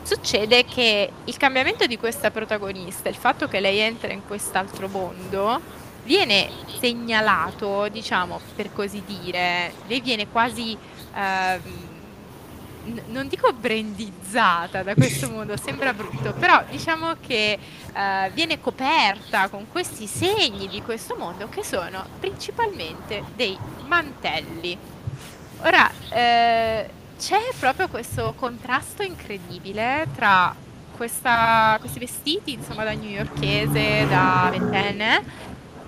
Succede che il cambiamento di questa protagonista, il fatto che lei entra in quest'altro mondo, viene segnalato, diciamo, per così dire, lei viene quasi, n- non dico brandizzata da questo mondo, sembra brutto, però diciamo che eh, viene coperta con questi segni di questo mondo che sono principalmente dei mantelli. Ora, eh, c'è proprio questo contrasto incredibile tra questa- questi vestiti, insomma, da newyorkese, da ventenne,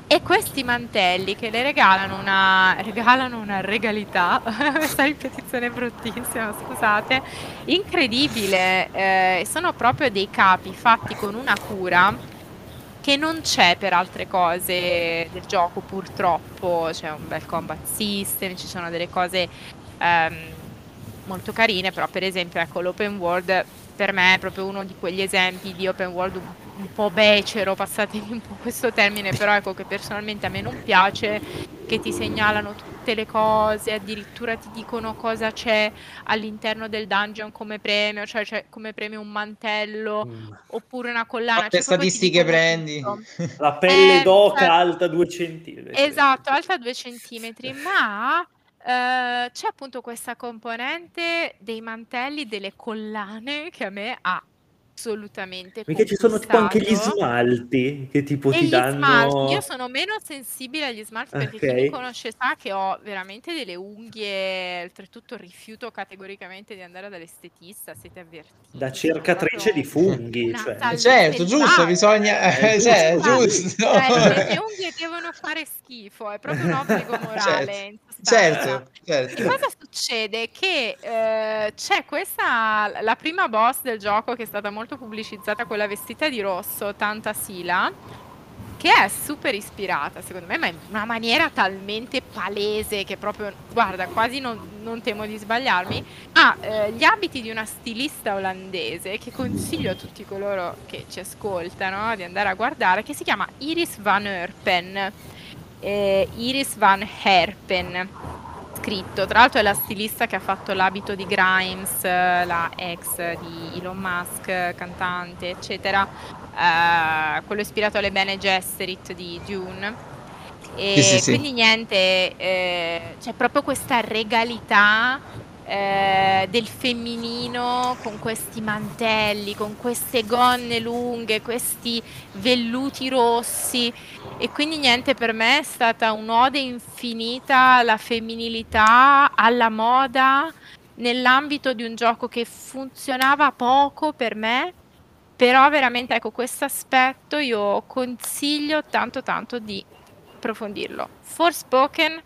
e questi mantelli che le regalano una, regalano una regalità, questa ripetizione bruttissima, scusate, incredibile. eh, sono proprio dei capi fatti con una cura che non c'è per altre cose del gioco, purtroppo. C'è un bel combat system, ci sono delle cose ehm, molto carine, però per esempio ecco l'open world per me è proprio uno di quegli esempi di open world un, un po' becero, passatemi un po' questo termine, però ecco che personalmente a me non piace, che ti segnalano tutte le cose, addirittura ti dicono cosa c'è all'interno del dungeon come premio, cioè c'è come premio un mantello Mm. oppure una collana. Quante cioè statistiche prendi? tutto. La pelle Eh, d'oca cioè- alta due centimetri. Esatto, alta due centimetri, ma eh, c'è appunto questa componente dei mantelli, delle collane che a me ha assolutamente Perché ci sono tipo anche gli smalti che tipo E ti gli smalti, danno... io sono meno sensibile agli smalti perché chi mi conosce sa che ho veramente delle unghie, oltretutto rifiuto categoricamente di andare dall'estetista, siete avvertiti. Da cercatrice di funghi, cioè. tal- Certo, giusto, bisogna... Eh, eh, cioè, giusto. Cioè, le mie unghie devono fare schifo, è proprio un obbligo morale. Certo, certo, E certo. cosa succede? Che eh, c'è questa, la prima boss del gioco che è stata molto pubblicizzata, quella vestita di rosso, Tanta Sila, che è super ispirata, secondo me, ma in una maniera talmente palese che proprio, guarda, quasi non, non temo di sbagliarmi, ha eh, gli abiti di una stilista olandese che consiglio a tutti coloro che ci ascoltano di andare a guardare, che si chiama Iris Van Herpen. Eh, Iris Van Herpen scritto. Tra l'altro è la stilista che ha fatto l'abito di Grimes, eh, la ex di Elon Musk, cantante, eccetera. Eh, quello ispirato alle Bene Gesserit di Dune. E Sì, sì, sì. quindi niente, eh, c'è proprio questa regalità eh, del femminino con questi mantelli, con queste gonne lunghe, questi velluti rossi. E quindi niente, per me è stata un'ode infinita alla femminilità, alla moda, nell'ambito di un gioco che funzionava poco per me, però veramente ecco questo aspetto io consiglio tanto tanto di approfondirlo. Forspoken,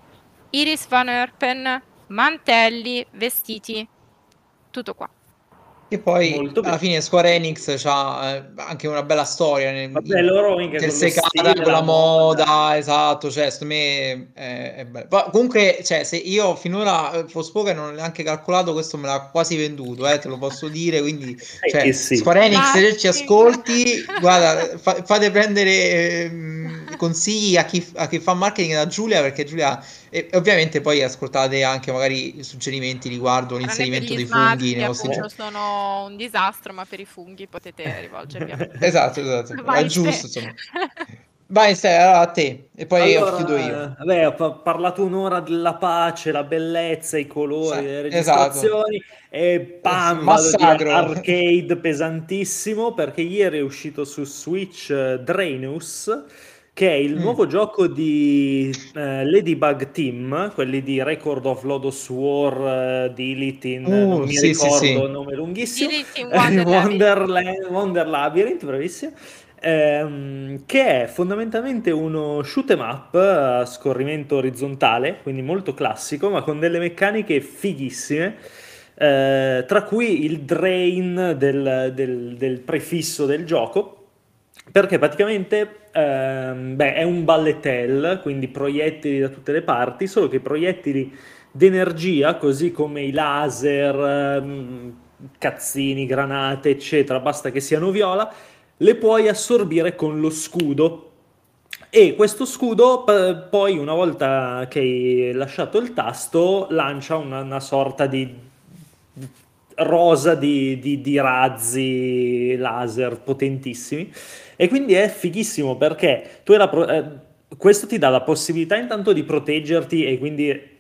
Iris Van Herpen, mantelli, vestiti, tutto qua. E poi Molto alla fine Square Enix ha anche una bella storia nel, Vabbè, loro minchia, con lo intersecata stile, con la moda, moda. esatto, cioè secondo me è, è bello. Ma comunque, cioè, se io finora eh, Forspoken non ho neanche calcolato, questo me l'ha quasi venduto, eh, te lo posso dire, quindi Eh, cioè, sì. Square Enix, se ci ascolti, guarda, fa- fate prendere ehm, consigli a chi, a chi, fa marketing da Giulia, perché Giulia, e, ovviamente poi ascoltate anche magari suggerimenti riguardo l'inserimento dei funghi nei vostri giochi. sono un disastro, ma per i funghi potete rivolgervi a Esatto, esatto, Vai è giusto, insomma. Vai, stai a te e poi allora, chiudo io. Vabbè, ho parlato un'ora della pace, la bellezza, i colori, sì, le esatto. registrazioni esatto. e pam, arcade pesantissimo perché ieri è uscito su Switch uh, Draenus che è il mm. nuovo gioco di uh, Ladybug Team, quelli di Record of Lodos War, uh, di Elite in, uh, non mi sì, ricordo sì, sì. nome lunghissimo, Wonder, Wonder, Wonder Labyrinth, bravissimo ehm, che è fondamentalmente uno shoot 'em up a scorrimento orizzontale, quindi molto classico, ma con delle meccaniche fighissime, eh, tra cui il drain del, del, del prefisso del gioco, perché praticamente ehm, beh, è un balletel, quindi proiettili da tutte le parti, solo che i proiettili d'energia, così come i laser, ehm, cazzini, granate, eccetera, basta che siano viola, le puoi assorbire con lo scudo. E questo scudo poi, una volta che hai lasciato il tasto, lancia una, una sorta di rosa di, di, di, razzi laser potentissimi. E quindi è fighissimo perché tu la, eh, questo ti dà la possibilità intanto di proteggerti e quindi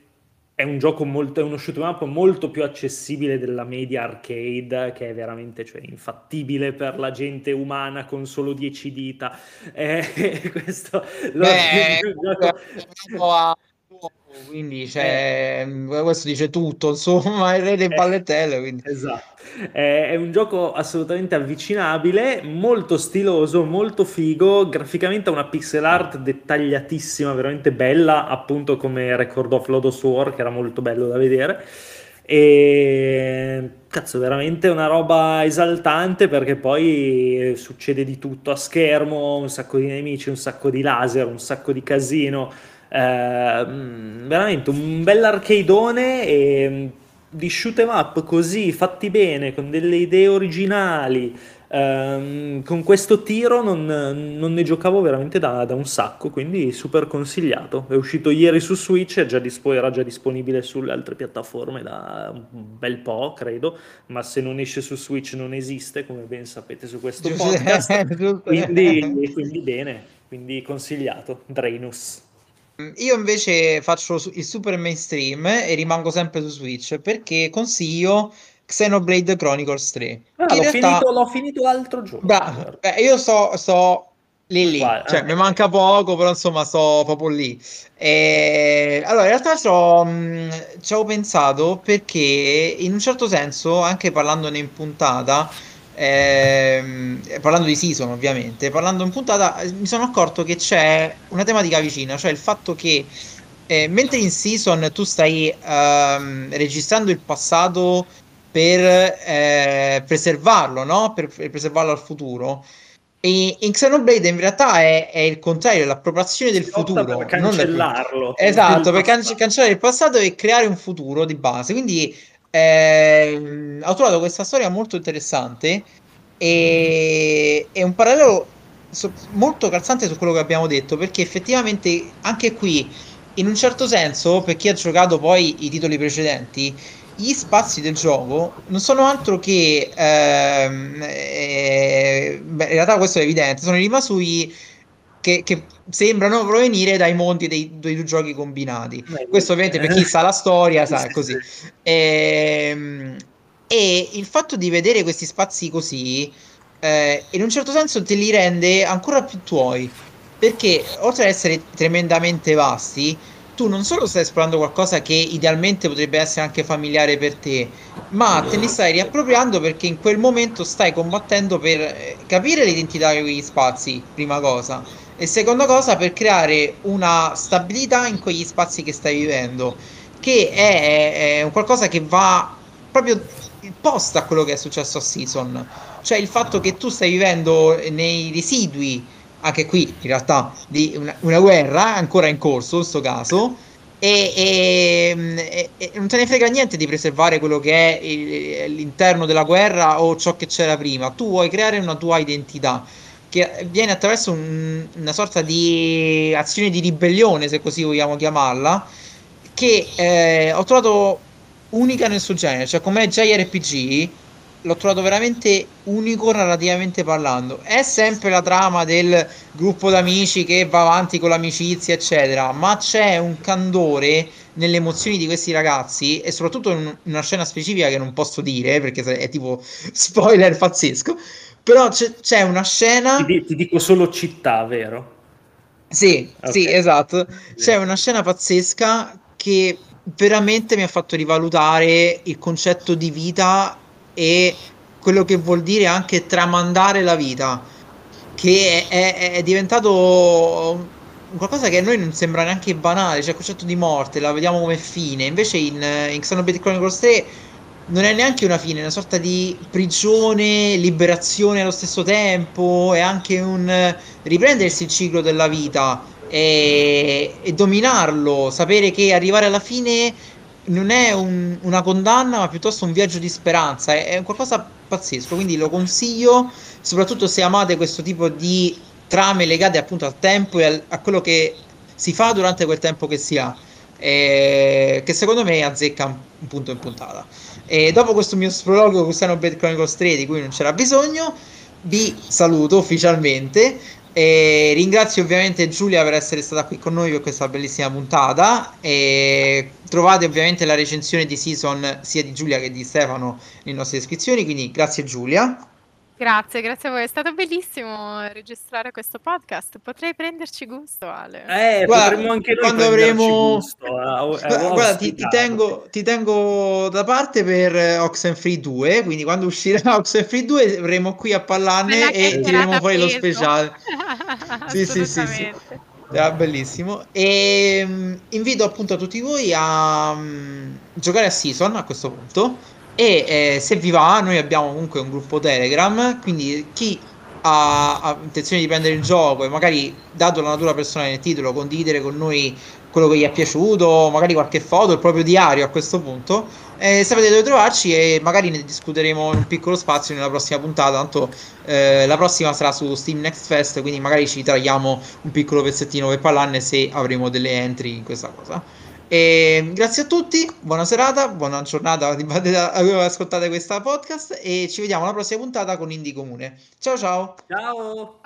è un gioco molto, è uno shoot up molto più accessibile della media arcade, che è veramente cioè, infattibile per la gente umana con solo 10 dita. Eh, questo lo Beh. Quindi cioè, eh. questo dice tutto, insomma, il re dei pallettelle. Quindi. Esatto. È un gioco assolutamente avvicinabile, molto stiloso, molto figo, graficamente ha una pixel art dettagliatissima, veramente bella, appunto come Record of Lodos War, che era molto bello da vedere. E cazzo, veramente una roba esaltante perché poi succede di tutto a schermo, un sacco di nemici, un sacco di laser, un sacco di casino. Eh, veramente un bell'arcadeone e di shoot 'em up così fatti bene, con delle idee originali, ehm, con questo tiro non, non, ne giocavo veramente da, da, un sacco, quindi super consigliato. È uscito ieri su Switch, già dispo- era già disponibile sulle altre piattaforme da un bel po', credo, ma se non esce su Switch non esiste, come ben sapete su questo podcast, quindi, quindi bene, quindi consigliato, Drainus. Io invece faccio il super mainstream e rimango sempre su Switch perché consiglio Xenoblade Chronicles 3. Ah, l'ho, realtà... finito, l'ho finito l'altro giorno. Beh, beh, io sto, sto lì lì, Quale? cioè ah. mi manca poco, però insomma sto proprio lì. E... Allora, in realtà ci ho pensato perché in un certo senso, anche parlandone in puntata, eh, parlando di season ovviamente, parlando in puntata, mi sono accorto che c'è una tematica vicina, cioè il fatto che eh, mentre in season tu stai ehm, registrando il passato per eh, preservarlo, no? Per, per, preservarlo al futuro. E in Xenoblade in realtà è, è il contrario, è l'appropriazione del futuro. Per cancellarlo. Esatto, per can- cancellare il passato e creare un futuro di base. Quindi eh, ho trovato questa storia molto interessante e è un parallelo so, molto calzante su quello che abbiamo detto perché effettivamente anche qui in un certo senso per chi ha giocato poi i titoli precedenti gli spazi del gioco non sono altro che ehm, eh, beh, in realtà questo è evidente sono i rimasugli che, che, sembrano provenire dai mondi dei, dei due giochi combinati. Beh, Questo ovviamente per chi sa la storia, sa così. E, ehm, e il fatto di vedere questi spazi così, eh, in un certo senso te li rende ancora più tuoi. Perché oltre ad essere tremendamente vasti, tu non solo stai esplorando qualcosa che idealmente potrebbe essere anche familiare per te, ma te ne stai riappropriando perché in quel momento stai combattendo per eh, capire l'identità di quegli spazi, prima cosa e seconda cosa per creare una stabilità in quegli spazi che stai vivendo, che è, è un qualcosa che va proprio post a quello che è successo a Season, cioè il fatto che tu stai vivendo nei residui, anche qui in realtà, di una, una guerra ancora in corso, in questo caso, e, e, e, non te ne frega niente di preservare quello che è l'interno della guerra o ciò che c'era prima, tu vuoi creare una tua identità che avviene attraverso un, una sorta di azione di ribellione, se così vogliamo chiamarla, che eh, ho trovato unica nel suo genere, cioè come JRPG l'ho trovato veramente unico narrativamente parlando. È sempre la trama del gruppo d'amici che va avanti con l'amicizia, eccetera, ma c'è un candore nelle emozioni di questi ragazzi e soprattutto in una scena specifica che non posso dire perché è tipo spoiler pazzesco. Però c'è, c'è una scena. Ti, ti, dico solo città, vero? Sì, okay. sì, esatto. C'è una scena pazzesca che veramente mi ha fatto rivalutare il concetto di vita e quello che vuol dire anche tramandare la vita, che è, è, è diventato qualcosa che a noi non sembra neanche banale, cioè il concetto di morte, la vediamo come fine, invece in, in Xenoblade Chronicles 3 non è neanche una fine, è una sorta di prigione, liberazione allo stesso tempo, è anche un riprendersi il ciclo della vita e, e dominarlo, sapere che arrivare alla fine non è un, una condanna, ma piuttosto un viaggio di speranza. È, è qualcosa pazzesco. Quindi lo consiglio, soprattutto se amate questo tipo di trame legate appunto al tempo e al, a quello che si fa durante quel tempo che si ha. Eh, che secondo me azzecca un punto in puntata. E dopo questo mio sprologo con Xenoblade Chronicles 3 di cui non c'era bisogno, vi saluto ufficialmente. E ringrazio ovviamente Giulia per essere stata qui con noi per questa bellissima puntata. E trovate ovviamente la recensione di season sia di Giulia che di Stefano nelle nostre descrizioni. Quindi grazie Giulia. Grazie, grazie a voi. È stato bellissimo registrare questo podcast. Potrei prenderci gusto, Ale. Eh, guarda, potremmo anche noi quando avremo gusto, a, a guarda, ti, ti, tengo, ti, tengo, da parte per Oxenfree 2, quindi quando uscirà Oxenfree 2 avremo qui a parlarne e tireremo fuori lo speciale. sì, sì, sì, sì. Era bellissimo. E um, invito appunto a tutti voi a um, giocare a Season a questo punto e eh, se vi va, noi abbiamo comunque un gruppo Telegram, quindi chi ha, ha, intenzione di prendere il gioco e magari, dato la natura personale del titolo, condividere con noi quello che gli è piaciuto, magari qualche foto, il proprio diario a questo punto, eh, sapete dove trovarci e magari ne discuteremo in un piccolo spazio nella prossima puntata, tanto eh, la prossima sarà su Steam Next Fest, quindi magari ci tagliamo un piccolo pezzettino per parlarne se avremo delle entry in questa cosa. E grazie a tutti, buona serata, buona giornata, ascoltate questa podcast e ci vediamo alla prossima puntata con Indie Comune. Ciao ciao! Ciao!